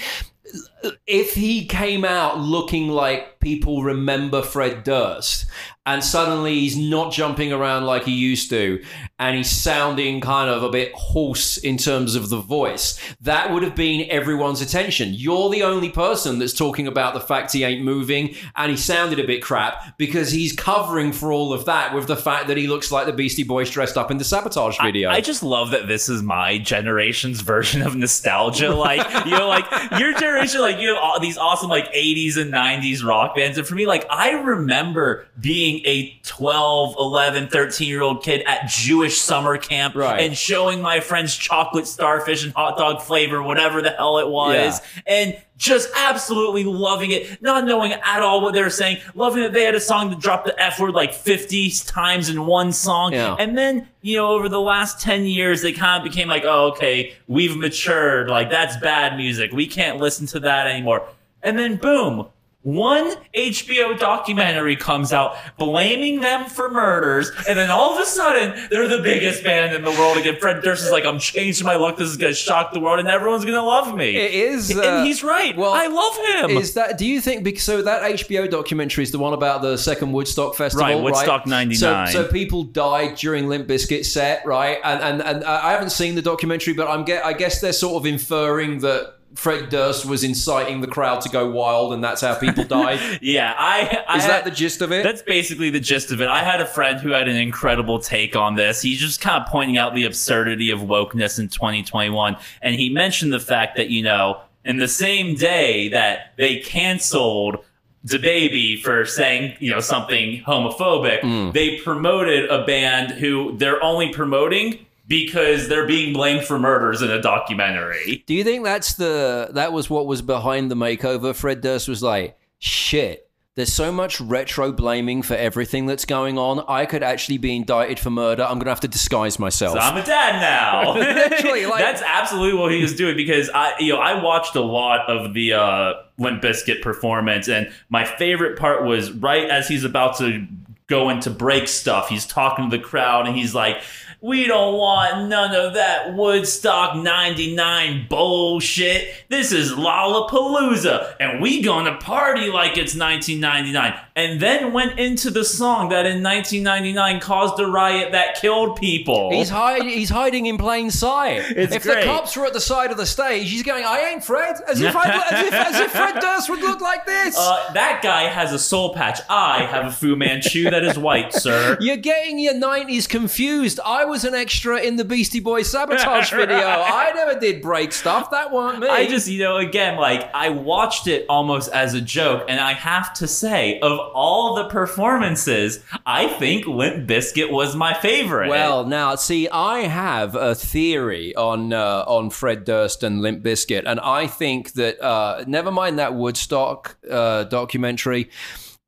if he came out looking like people remember Fred Durst, and suddenly he's not jumping around like he used to, and he's sounding kind of a bit hoarse in terms of the voice, that would have been everyone's attention. You're the only person that's talking about the fact he ain't moving and he sounded a bit crap because he's covering for all of that with the fact that he looks like the Beastie Boys dressed up in the sabotage video. I just love that this is my generation's version of nostalgia. Like, you know, like your generation, like you have all these awesome like 80s and 90s rock bands. And for me, like I remember being a 12, 11, 13 year old kid at Jewish summer camp Right. and showing my friends chocolate starfish and hot dog flavor, whatever the hell it was. And just absolutely loving it, not knowing at all what they were saying, loving that they had a song that dropped the F word like 50 times in one song. Yeah. And then, you know, over the last 10 years, they kind of became like, oh, okay, we've matured. Like, that's bad music. We can't listen to that anymore. And then, boom, one HBO documentary comes out blaming them for murders. And then all of a sudden, they're the biggest band in the world again. Fred Durst is like, I'm changing my look. This is going to shock the world and everyone's going to love me. It is, uh, and he's right. well, I love him. Is that? Do you think? So that HBO documentary is the one about the second Woodstock festival, Right, Woodstock 99. So, so people died during Limp Bizkit set, right? And and and I haven't seen the documentary, but I'm get. I guess they're sort of inferring that. Fred Durst was inciting the crowd to go wild, and that's how people died. yeah, I. I Is had- that the gist of it? That's basically the gist of it. I had a friend who had an incredible take on this. He's just kind of pointing out the absurdity of wokeness in 2021. And he mentioned the fact that, you know, in the same day that they canceled DaBaby for saying, you know, something homophobic, Mm. they promoted a band who they're only promoting because they're being blamed for murders in a documentary. Do you think that's the that was what was behind the makeover? Fred Durst was like, shit. There's so much retro blaming for everything that's going on. I could actually be indicted for murder. I'm gonna have to disguise myself. So I'm a dad now. Literally, like- That's absolutely what he was doing because I, you know, I watched a lot of the uh, Limp Bizkit performance, and my favorite part was right as he's about to go into break stuff. He's talking to the crowd, and he's like. We don't want none of that Woodstock 99 bullshit. This is Lollapalooza, and we gonna party like it's 1999. And then went into the song that in 1999 caused a riot that killed people. He's hiding. He's hiding in plain sight. It's if great. the cops were at the side of the stage, he's going, "I ain't Fred," as if, as if, as if Fred Durst would look like this. Uh, that guy has a soul patch. I have a Fu Manchu that is white, sir. You're getting your 90s confused. I was an extra in the Beastie Boys sabotage video. I never did break stuff. That weren't me. I just, you know, again, like I watched it almost as a joke, and I have to say, of all the performances, I think Limp Bizkit was my favorite. Well, now see, I have a theory on uh, on Fred Durst and Limp Bizkit, and I think that uh, never mind that Woodstock uh, documentary.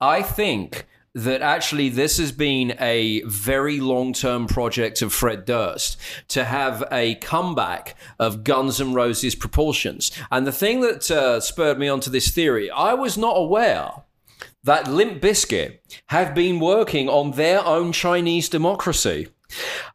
I think that actually this has been a very long term project of Fred Durst to have a comeback of Guns N' Roses proportions. And the thing that uh, spurred me onto this theory, I was not aware that Limp Bizkit have been working on their own Chinese democracy.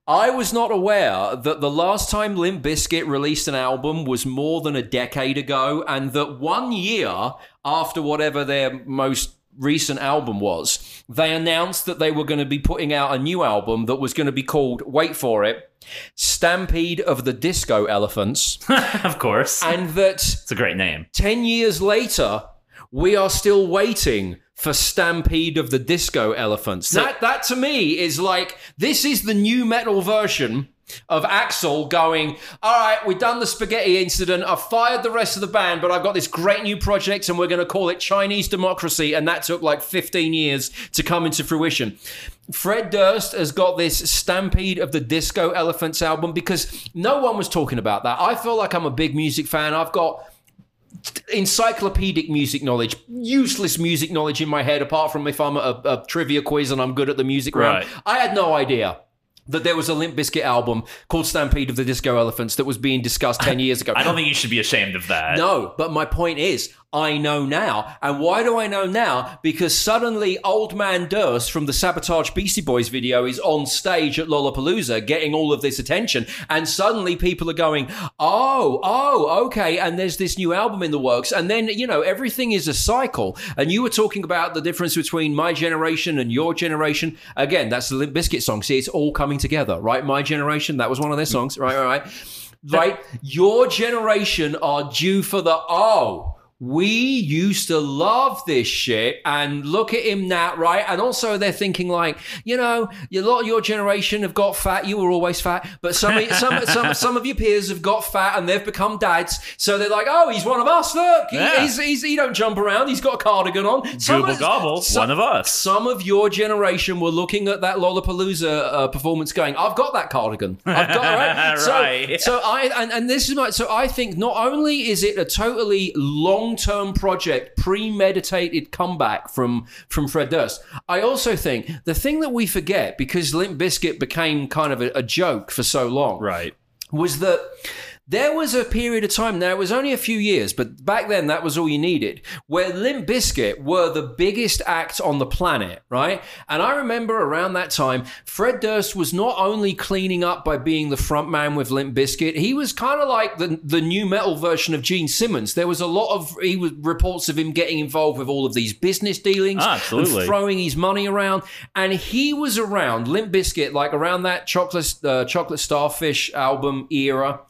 I was not aware that the last time Limp Bizkit released an album was more than a decade ago, and that one year after whatever their most recent album was, they announced that they were going to be putting out a new album that was going to be called, wait for it, Stampede of the Disco Elephants, of course, and that it's a great name. 10 years later, we are still waiting for Stampede of the Disco Elephants. that, that to me is like, this is the nu metal version of Axl going, All right, we've done the spaghetti incident. I've fired the rest of the band, but I've got this great new project and we're going to call it Chinese Democracy. And that took like 15 years to come into fruition. Fred Durst has got this Stampede of the Disco Elephants album because no one was talking about that. I feel like I'm a big music fan. I've got encyclopedic music knowledge, useless music knowledge in my head, apart from if I'm at a, a trivia quiz and I'm good at the music round. Right. I had no idea. That there was a Limp Bizkit album called Stampede of the Disco Elephants that was being discussed 10 years ago. I don't think you should be ashamed of that. No, but my point is, I know now. And why do I know now? Because suddenly Old Man Durst from the Sabotage Beastie Boys video is on stage at Lollapalooza getting all of this attention. And suddenly people are going, oh, oh, okay. And there's this new album in the works. And then, you know, everything is a cycle. And you were talking about the difference between my generation and your generation. Again, that's the Limp Bizkit song. See, it's all coming together, right? My generation, that was one of their songs. Right, right, right. Right? Your generation are due for the, oh, we used to love this shit and look at him now, right? And also they're thinking like, you know, a lot of your generation have got fat. You were always fat, but some of, some, some, some of your peers have got fat and they've become dads. So they're like, oh, he's one of us. Look, he, Yeah. he's, he's, he don't jump around. He's got a cardigan on. Some Google of- gobble, some- one of us. Some of your generation were looking at that Lollapalooza uh, performance, going, "I've got that cardigan. I've got right." So, Right. so I and, and this is my so I think not only is it a totally long term project, premeditated comeback from from Fred Durst. I also think the thing that we forget because Limp Bizkit became kind of a, a joke for so long, Right. was that there was a period of time, now it was only a few years, but back then that was all you needed, where Limp Bizkit were the biggest act on the planet, right? And I remember around that time, Fred Durst was not only cleaning up by being the front man with Limp Bizkit, he was kind of like the, the nu metal version of Gene Simmons. There was a lot of he was reports of him getting involved with all of these business dealings Ah, and absolutely. throwing his money around. And he was around Limp Bizkit, like around that chocolate uh, chocolate starfish album era.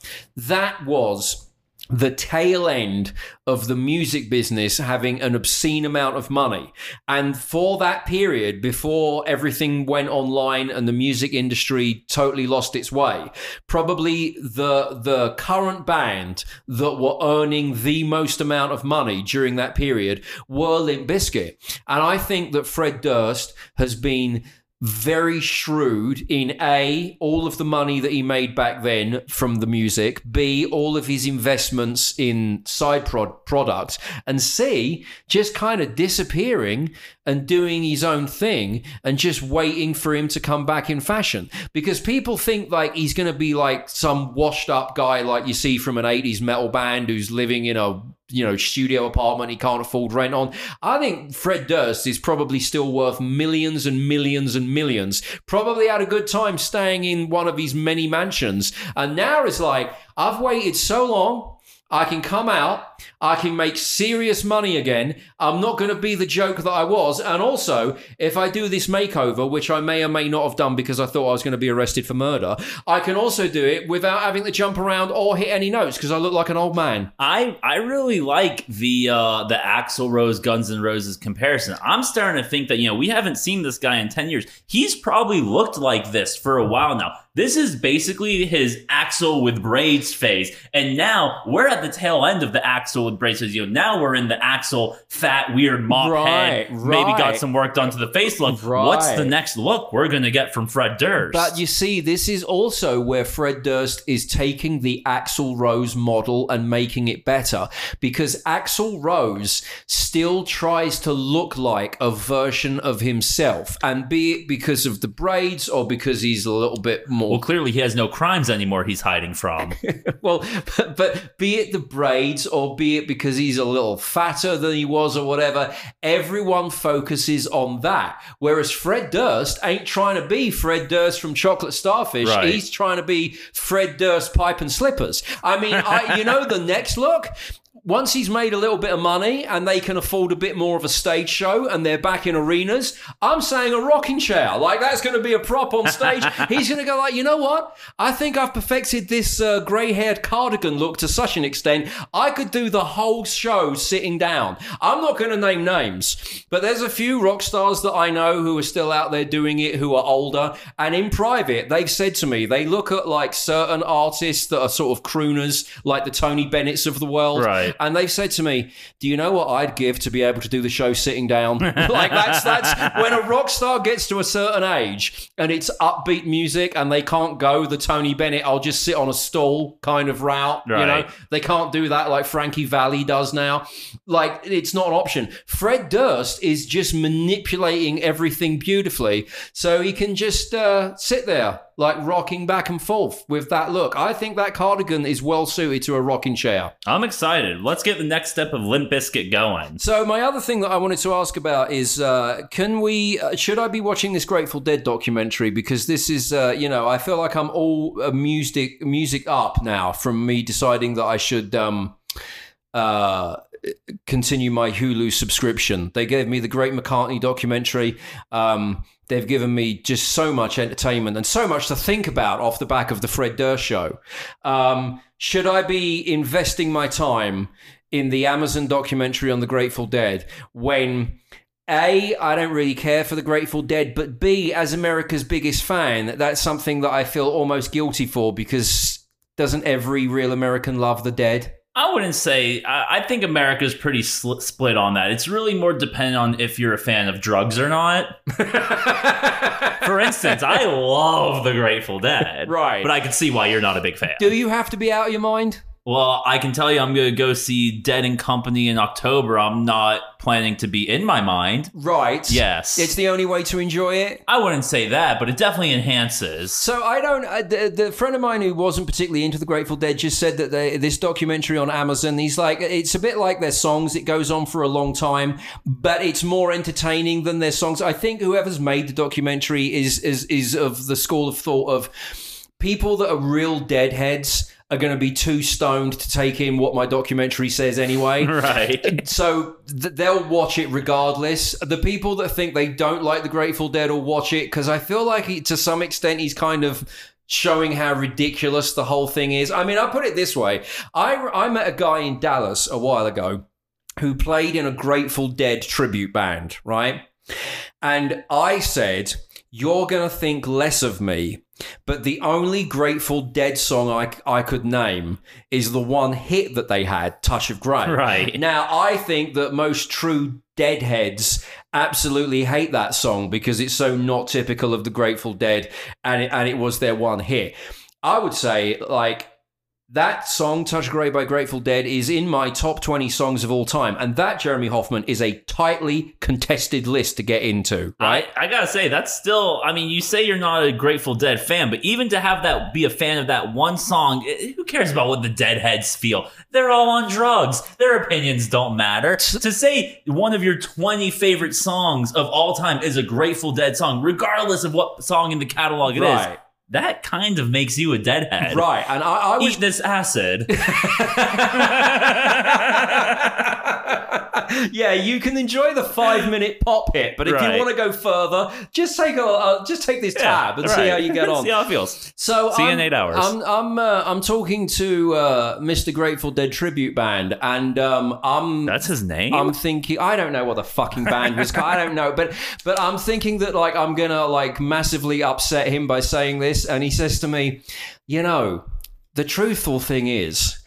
That was the tail end of the music business having an obscene amount of money. And for that period, before everything went online and the music industry totally lost its way, probably the the current band that were earning the most amount of money during that period were Limp Bizkit. And I think that Fred Durst has been very shrewd in A, all of the money that he made back then from the music, B, all of his investments in side prod products, and C, just kind of disappearing and doing his own thing and just waiting for him to come back in fashion. Because people think like he's going to be like some washed up guy like you see from an 80s metal band who's living in a you know, studio apartment he can't afford rent on. I think Fred Durst is probably still worth millions and millions and millions. Probably had a good time staying in one of his many mansions. And now it's like, I've waited so long. I can come out. I can make serious money again. I'm not going to be the joke that I was. And also, if I do this makeover, which I may or may not have done because I thought I was going to be arrested for murder, I can also do it without having to jump around or hit any notes because I look like an old man. I I really like the uh, the Axl Rose Guns N' Roses comparison. I'm starting to think that you know we haven't seen this guy in ten years. He's probably looked like this for a while now. This is basically his Axl with braids phase, and now we're at the tail end of the Axl with braids phase. You know, now we're in the Axl fat weird mop Right, head. Maybe got some work done to the face look. Right. What's the next look we're gonna get from Fred Durst? But you see, this is also where Fred Durst is taking the Axl Rose model and making it better because Axl Rose still tries to look like a version of himself, and be it because of the braids or because he's a little bit more well, clearly he has no crimes anymore. He's hiding from. well, but, but be it the braids or be it because he's a little fatter than he was or whatever, everyone focuses on that. Whereas Fred Durst ain't trying to be Fred Durst from Chocolate Starfish. Right. He's trying to be Fred Durst pipe and slippers. I mean, I, you know, the next look. Once he's made a little bit of money and they can afford a bit more of a stage show and they're back in arenas, I'm saying a rocking chair. Like that's going to be a prop on stage. he's going to go like, you know what? I think I've perfected this uh, grey-haired cardigan look to such an extent. I could do the whole show sitting down. I'm not going to name names, but there's a few rock stars that I know who are still out there doing it, who are older, and in private, they've said to me they look at like certain artists that are sort of crooners, like the Tony Bennett's of the world, Right. and they've said to me, "Do you know what I'd give to be able to do the show sitting down?" like that's that's when a rock star gets to a certain age and it's upbeat music and they can't go the Tony Bennett, I'll just sit on a stool kind of route. You know, they can't do that like Frankie Valli does now. Like it's not an option. Fred Durst is just manipulating everything beautifully, so he can just uh, sit there like rocking back and forth with that look. I think that cardigan is well suited to a rocking chair. I'm excited. Let's get the next step of Limp Bizkit going. So my other thing that I wanted to ask about is, uh, can we? Uh, should I be watching this Grateful Dead documentary? Because this is, uh, you know, I feel like I'm all music music up now from me deciding that I should. Um, uh, continue my Hulu subscription. They gave me the Great McCartney documentary. Um, they've given me just so much entertainment and so much to think about off the back of the Fred Durst show. Um, should I be investing my time in the Amazon documentary on the Grateful Dead when A, I don't really care for the Grateful Dead, but B, as America's biggest fan, that's something that I feel almost guilty for because doesn't every real American love the dead? I wouldn't say. I, I think America's pretty sl- split on that. It's really more dependent on if you're a fan of drugs or not. For instance, I love the Grateful Dead, Right. But I can see why you're not a big fan. Do you have to be out of your mind? Well, I can tell you, I'm going to go see Dead and Company in October. I'm not planning to be in my mind. Right. Yes, It's the only way to enjoy it. I wouldn't say that, but it definitely enhances. So I don't. Uh, the, the friend of mine who wasn't particularly into the Grateful Dead just said that they, this documentary on Amazon. He's like, it's a bit like their songs. It goes on for a long time, but it's more entertaining than their songs. I think whoever's made the documentary is is is of the school of thought of people that are real deadheads are going to be too stoned to take in what my documentary says anyway. Right. So th- they'll watch it regardless. The people that think they don't like the Grateful Dead will watch it because I feel like he, to some extent he's kind of showing how ridiculous the whole thing is. I mean, I put it this way: I I met a guy in Dallas a while ago who played in a Grateful Dead tribute band, right? And I said, You're going to think less of me. But the only Grateful Dead song I, I could name is the one hit that they had, Touch of Grey. Right. Now, I think that most true Deadheads absolutely hate that song because it's so not typical of the Grateful Dead and it, and it was their one hit. I would say, like, that song, Touch Grey by Grateful Dead, is in my top 20 songs of all time. And that, Jeremy Hoffman, is a tightly contested list to get into, right? I, I gotta say, that's still. I mean, you say you're not a Grateful Dead fan, but even to have that be a fan of that one song, eh, who cares about what the Deadheads feel? They're all on drugs. Their opinions don't matter. to say one of your 20 favorite songs of all time is a Grateful Dead song, regardless of what song in the catalog it is, Right. That kind of makes you a Deadhead. Right. And I, I was Eat this acid. yeah, you can enjoy the five minute pop hit, but if Right. you want to go further, just take a uh, just take this tab and see how you get on. see how it feels. So See I'm, in eight hours. I'm I'm uh, I'm talking to uh, Mr. Grateful Dead tribute band, and um, I'm That's his name. I'm thinking I don't know what the fucking band was. called. I don't know, but but I'm thinking that like I'm gonna like massively upset him by saying this, and he says to me, you know, the truthful thing is,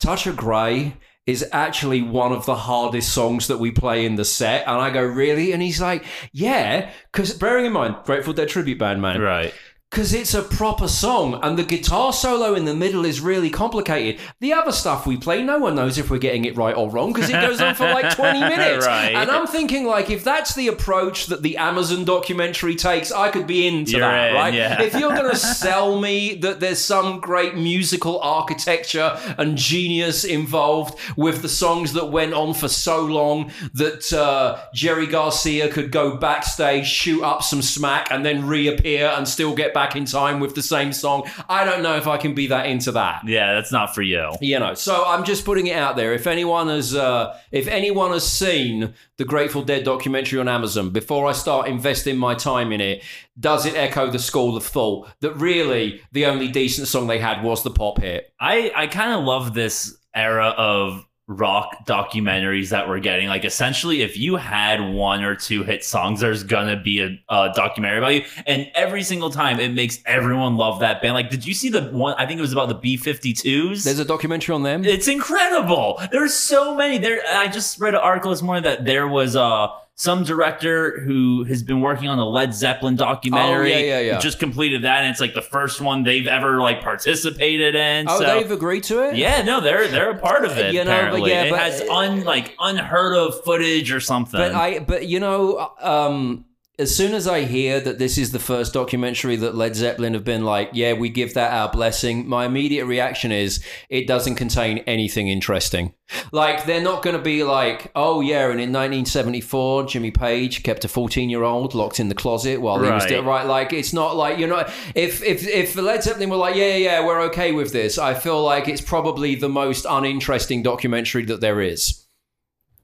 Touch of Grey is actually one of the hardest songs that we play in the set, and I go really, and he's like, yeah, because bearing in mind, Grateful Dead tribute band man, right. Because it's a proper song and the guitar solo in the middle is really complicated. The other stuff we play, no one knows if we're getting it right or wrong because it goes on for like 20 minutes. Right. And I'm thinking, like, if that's the approach that the Amazon documentary takes, I could be into You're that, in, right? yeah. If you're going to sell me that there's some great musical architecture and genius involved with the songs that went on for so long that uh, Jerry Garcia could go backstage, shoot up some smack, and then reappear and still get back in time with the same song. I don't know if I can be that into that. Yeah, that's not for you. You know, so I'm just putting it out there. If anyone has, uh, if anyone has seen the Grateful Dead documentary on Amazon, before I start investing my time in it, does it echo the school of thought that really the only decent song they had was the pop hit? I I kind of love this era of rock documentaries that we're getting. Like essentially, if you had one or two hit songs, there's gonna be a, a documentary about you, and every single time it makes everyone love that band. Like, did you see the one? I think it was about the B-52s. There's a documentary on them. It's incredible. There's so many. There, I just read an article this morning that there was uh some director who has been working on a Led Zeppelin documentary. Oh, yeah, yeah, yeah. Just completed that, and it's like the first one they've ever like participated in. oh, so. they've agreed to it. Yeah, no, they're they're a part of it. You know, but apparently, yeah, it but- has un like unheard of footage or something. But I, but you know, um, as soon as I hear that this is the first documentary that Led Zeppelin have been like, yeah, we give that our blessing. My immediate reaction is it doesn't contain anything interesting. Like they're not going to be like, oh yeah, and in 1974, Jimmy Page kept a 14 year old locked in the closet while he was still right. Like it's not like you know, if if if Led Zeppelin were like, yeah, yeah, we're okay with this, I feel like it's probably the most uninteresting documentary that there is.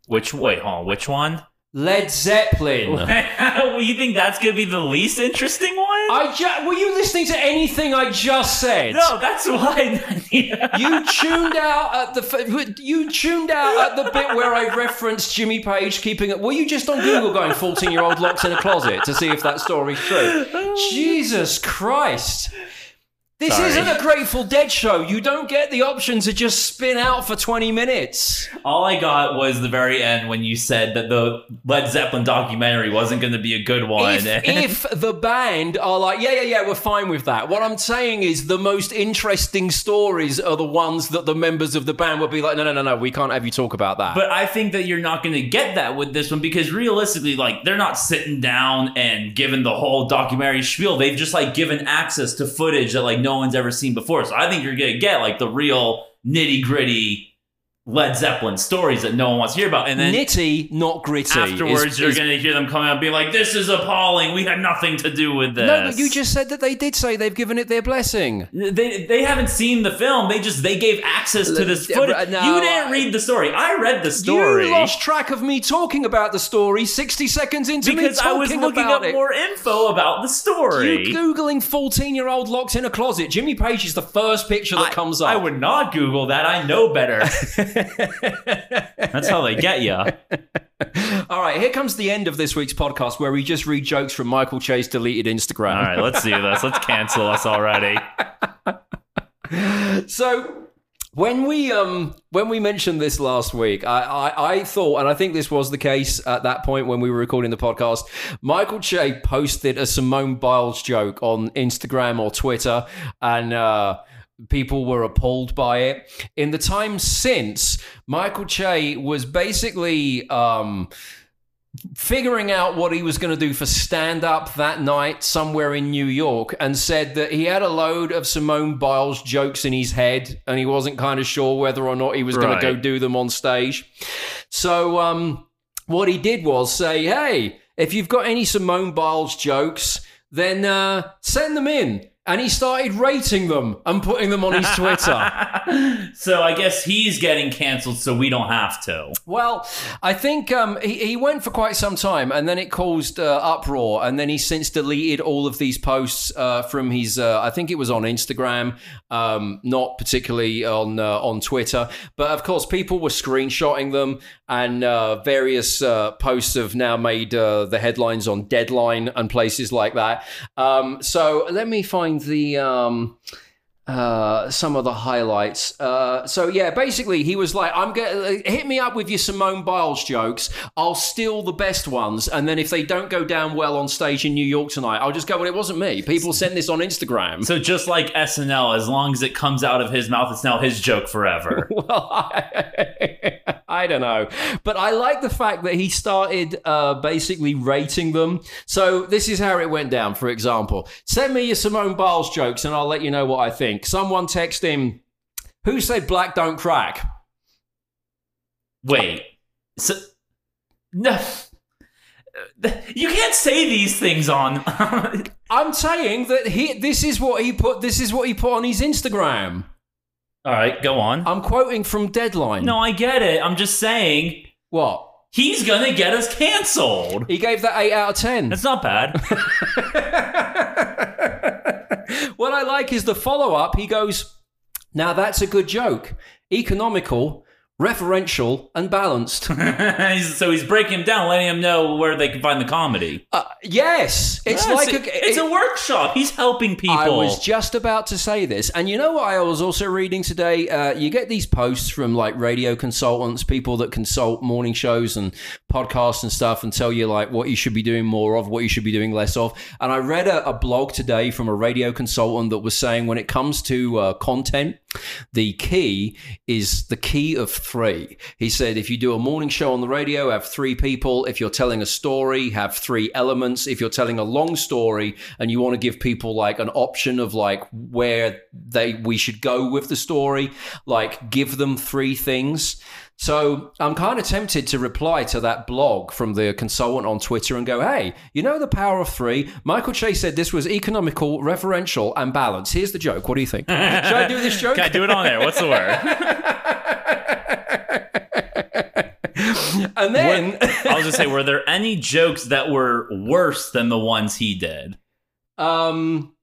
which wait, hold on, which one? Led Zeppelin. you think that's gonna be the least interesting one? I ju- were you listening to anything I just said? no, that's why. You tuned out at the f- you tuned out at the bit where I referenced Jimmy Page keeping it. Were you just on Google going 14 year old locked in a closet to see if that story's true? Jesus Christ. This Sorry. isn't a Grateful Dead show. You don't get the option to just spin out for 20 minutes. All I got was the very end when you said that the Led Zeppelin documentary wasn't going to be a good one. If, if the band are like, yeah, yeah, yeah, we're fine with that. What I'm saying is the most interesting stories are the ones that the members of the band would be like, no, no, no, no, we can't have you talk about that. But I think that you're not going to get that with this one because realistically, like they're not sitting down and giving the whole documentary spiel. They've just like given access to footage that like no one's ever seen before. So I think you're going to get like the real nitty gritty Led Zeppelin stories that no one wants to hear about. And then Nitty, not gritty. afterwards, is- you're going to hear them coming out and be like, "This is appalling. We had nothing to do with this." No, but you just said that they did say they've given it their blessing. They, they haven't seen the film. They just they gave access to this footage. no, you didn't read the story. I read the story. You lost track of me talking about the story 60 seconds into because me I was looking up it. more info about the story. You googling 14 year old locked in a closet. Jimmy Page is the first picture that I, comes up. I would not Google that. I know better. That's how they get you. All right, here comes the end of this week's podcast where we just read jokes from Michael Che's deleted Instagram. All right, let's do this. Let's cancel us already. So when we um when we mentioned this last week, I, I I thought, and I think this was the case at that point when we were recording the podcast. Michael Che posted a Simone Biles joke on Instagram or Twitter, and. uh People were appalled by it. In the time since, Michael Che was basically um, figuring out what he was going to do for stand up that night somewhere in New York and said that he had a load of Simone Biles jokes in his head and he wasn't kind of sure whether or not he was going to go do them on stage. So um, what he did was say, hey, if you've got any Simone Biles jokes, then uh, send them in. And he started rating them and putting them on his Twitter. So I guess he's getting canceled, so we don't have to. Well, I think um, he, he went for quite some time, and then it caused uh, uproar, and then he's since deleted all of these posts uh, from his. Uh, I think it was on Instagram, um, not particularly on uh, on Twitter, but of course, people were screenshotting them, and uh, various uh, posts have now made uh, the headlines on Deadline and places like that. Um, so let me find the. Um, uh, some of the highlights. Uh, so yeah, basically he was like, "I'm going hit me up with your Simone Biles jokes. I'll steal the best ones, and then if they don't go down well on stage in New York tonight, I'll just go. Well, it wasn't me. People sent this on Instagram. So just like SNL, as long as it comes out of his mouth, it's now his joke forever. well, I, I don't know, but I like the fact that he started uh, basically rating them. So this is how it went down. For example, send me your Simone Biles jokes, and I'll let you know what I think. Someone text him, "Who said black don't crack?" Wait. So no. You can't say these things on. I'm saying that he. This is what he put. This is what he put on his Instagram. All right, go on. I'm quoting from Deadline. No, I get it. I'm just saying What? he's gonna get us canceled. He gave that eight out of ten. That's not bad. what I like is the follow up. He goes, "Now that's a good joke. Economical, referential, and balanced." So he's breaking him down, letting him know where they can find the comedy. Uh, yes, it's Yes, like it- a. it's a workshop. He's helping people. I was just about to say this. And you know what I was also reading today? Uh, you get these posts from like radio consultants, people that consult morning shows and podcasts and stuff and tell you like what you should be doing more of, what you should be doing less of. And I read a, a blog today from a radio consultant that was saying when it comes to uh, content, the key is the key of three. He said if you do a morning show on the radio, have three people. If you're telling a story, have three elements. If you're telling a long story and you want to give people like an option of like where they we should go with the story, like give them three things. So I'm kind of tempted to reply to that blog from the consultant on Twitter and go, hey, you know the power of three? Michael Che said this was economical, referential, and balanced. Here's the joke. What do you think? Should I do this joke? Can I do it on there? What's the word? and then I was gonna say, were there any jokes that were worse than the ones he did? Um,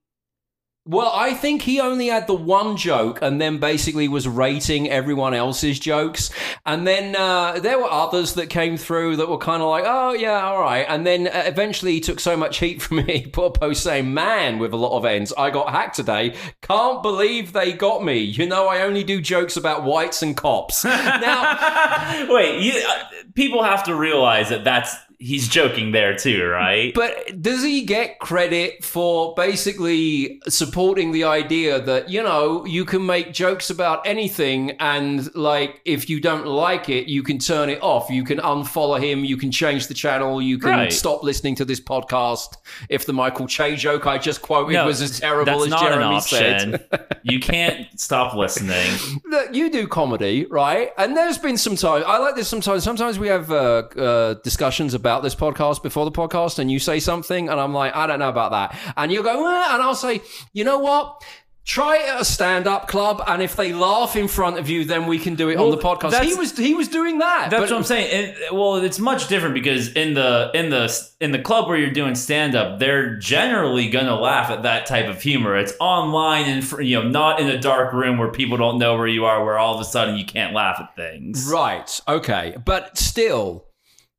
well, I think he only had the one joke and then basically was rating everyone else's jokes. And then uh, there were others that came through that were kind of like, oh, yeah, all right. And then uh, eventually he took so much heat from me, he put a post saying, man, with a lot of ends, I got hacked today. Can't believe they got me. You know, I only do jokes about whites and cops. now, Wait, you, uh, people have to realize that that's he's joking there too, right? But does he get credit for basically supporting the idea that, you know, you can make jokes about anything and, like, if you don't like it, you can turn it off. You can unfollow him. You can change the channel. You can Right. stop listening to this podcast if the Michael Che joke I just quoted No, was as terrible as not Jeremy an option. said. you can't stop listening. Look, you do comedy, right? And there's been some time. I like this sometimes. Sometimes we have uh, uh, discussions about this podcast before the podcast, and you say something, and I'm like, I don't know about that, and you go, "Eh," and I'll say, you know what? Try it at a stand-up club, and if they laugh in front of you, then we can do it on the podcast. He was he was doing that. That's but- what I'm saying. And, well, it's much different because in the in the in the club where you're doing stand up, they're generally gonna laugh at that type of humor. It's online and you know not in a dark room where people don't know where you are, where all of a sudden you can't laugh at things. Right. Okay. But still,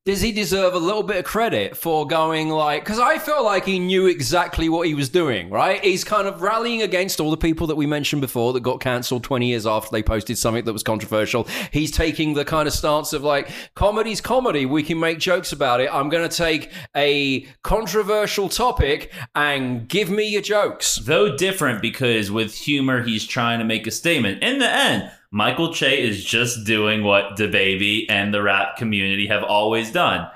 does he deserve a little bit of credit for going like? Because I feel like he knew exactly what he was doing. Right. He's kind of rallying against all the people that we mentioned before that got cancelled 20 years after they posted something that was controversial. He's taking the kind of stance of like, comedy's comedy. We can make jokes about it. I'm going to take a controversial topic and give me your jokes. Though different because with humor he's trying to make a statement. In the end, Michael Che is just doing what DaBaby and the rap community have always done.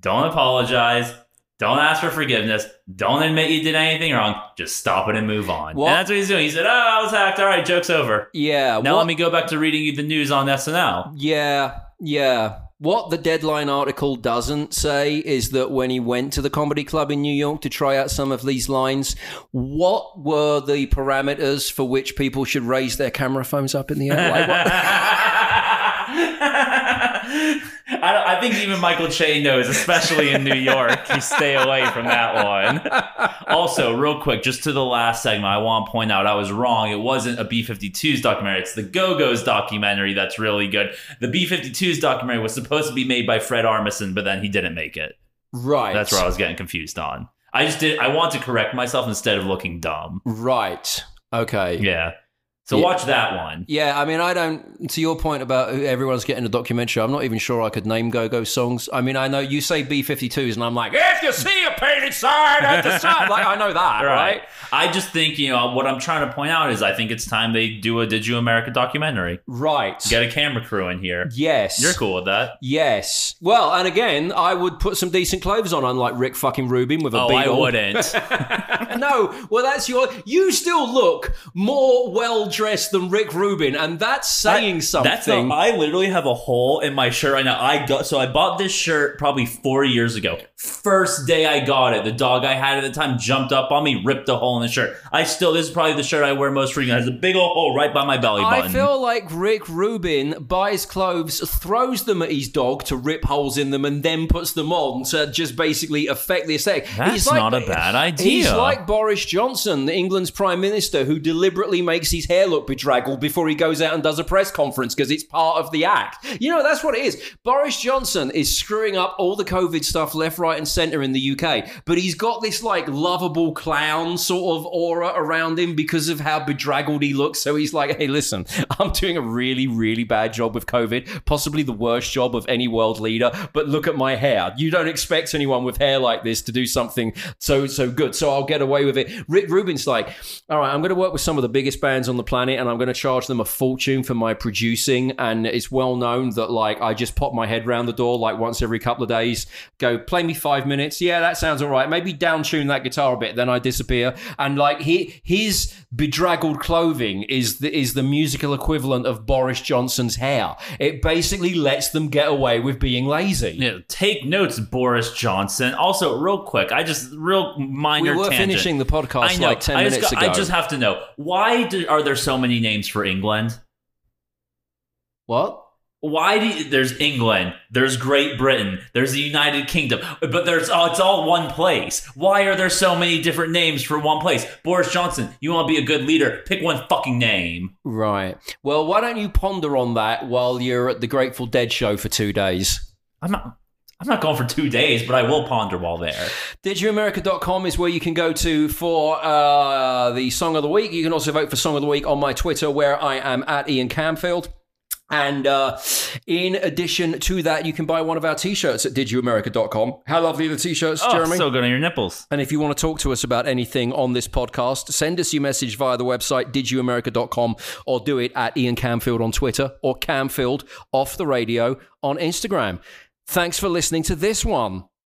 Don't apologize. Don't ask for forgiveness. Don't admit you did anything wrong. Just stop it and move on. What- And that's what he's doing. He said, "Oh, I was hacked. All right, joke's over." Yeah. Now what- let me go back to reading you the news on SNL. Yeah, yeah. What the deadline article doesn't say is that when he went to the comedy club in New York to try out some of these lines, what were the parameters for which people should raise their camera phones up in the air? Like, I, don't- I think even Michael Che knows, especially in New York, you stay away from that one. Also, real quick, just to the last segment, I want to point out I was wrong. It wasn't a B 52s documentary, it's the Go Go's documentary that's really good. The B 52s documentary was supposed to be made by Fred Armisen, but then he didn't make it. right. That's where I was getting confused on. I just did, I want to correct myself instead of looking dumb. Right. Okay. Yeah. So Yeah. watch that one. Yeah, I mean, I don't. To your point about everyone's getting a documentary, I'm not even sure I could name Go Go songs. I mean, I know you say B52s, and I'm like, if you see a painted sign at the side, like I know that, right? I just think, you know, what I'm trying to point out is I think it's time they do a Did You America documentary. Right. Get a camera crew in here. Yes. You're cool with that. Yes. Well, and again, I would put some decent clothes on, unlike Rick fucking Rubin with a Oh, beat I wouldn't. no, well, that's your. You still look more well dressed than Rick Rubin, and that's saying something. That's a, I literally have a hole in my shirt right now. I got so I bought this shirt probably four years ago. First day I got it, the dog I had at the time jumped up on me, ripped a hole in the shirt. I still this is probably the shirt I wear most frequently. It has a big old hole right by my belly button. I feel like Rick Rubin buys clothes, throws them at his dog to rip holes in them, and then puts them on to just basically affect the aesthetic. That's He's like- not a bad idea. He's like Boris Johnson, the England's prime minister, who deliberately makes his hair look bedraggled before he goes out and does a press conference because it's part of the act. You know, that's what it is. Boris Johnson is screwing up all the COVID stuff left, right, and centre in the UK, but he's got this like lovable clown sort of aura around him because of how bedraggled he looks. So he's like, hey, listen, I'm doing a really, really bad job with COVID, possibly the worst job of any world leader, but look at my hair. You don't expect anyone with hair like this to do something so, so good. So I'll get away with it. Rick Rubin's like, all right, I'm going to work with some of the biggest bands on the planet and I'm going to charge them a fortune for my producing. And it's well known that like I just pop my head round the door like once every couple of days, go play me five minutes. Yeah, that sounds all right. Maybe down tune that guitar a bit, then I disappear. And like he, his bedraggled clothing is the, is the musical equivalent of Boris Johnson's hair. It basically lets them get away with being lazy. Yeah, take notes, Boris Johnson. Also, real quick, I just real We minor. were tangent. finishing the podcast I know. like 10 I minutes got- ago. I just have to know why do, are there so many names for England? what? why do you, there's England, there's Great Britain, there's the United Kingdom, but there's oh, it's all one place. Why are there so many different names for one place? Boris Johnson, you want to be a good leader? Pick one fucking name. Right. Well, why don't you ponder on that while you're at the Grateful Dead show for two days? I'm not. I'm not going for two days, but I will ponder while there. DidYouAmerica.com is where you can go to for uh, the Song of the Week. You can also vote for Song of the Week on my Twitter, where I am at Ian Camfield. And uh, in addition to that, you can buy one of our t-shirts at didyouamerica.com. How lovely are the t-shirts, Oh, Jeremy? so good on your nipples. And if you want to talk to us about anything on this podcast, send us your message via the website, didyouamerica.com, or do it at Ian Camfield on Twitter or Camfield off the radio on Instagram. Thanks for listening to this one.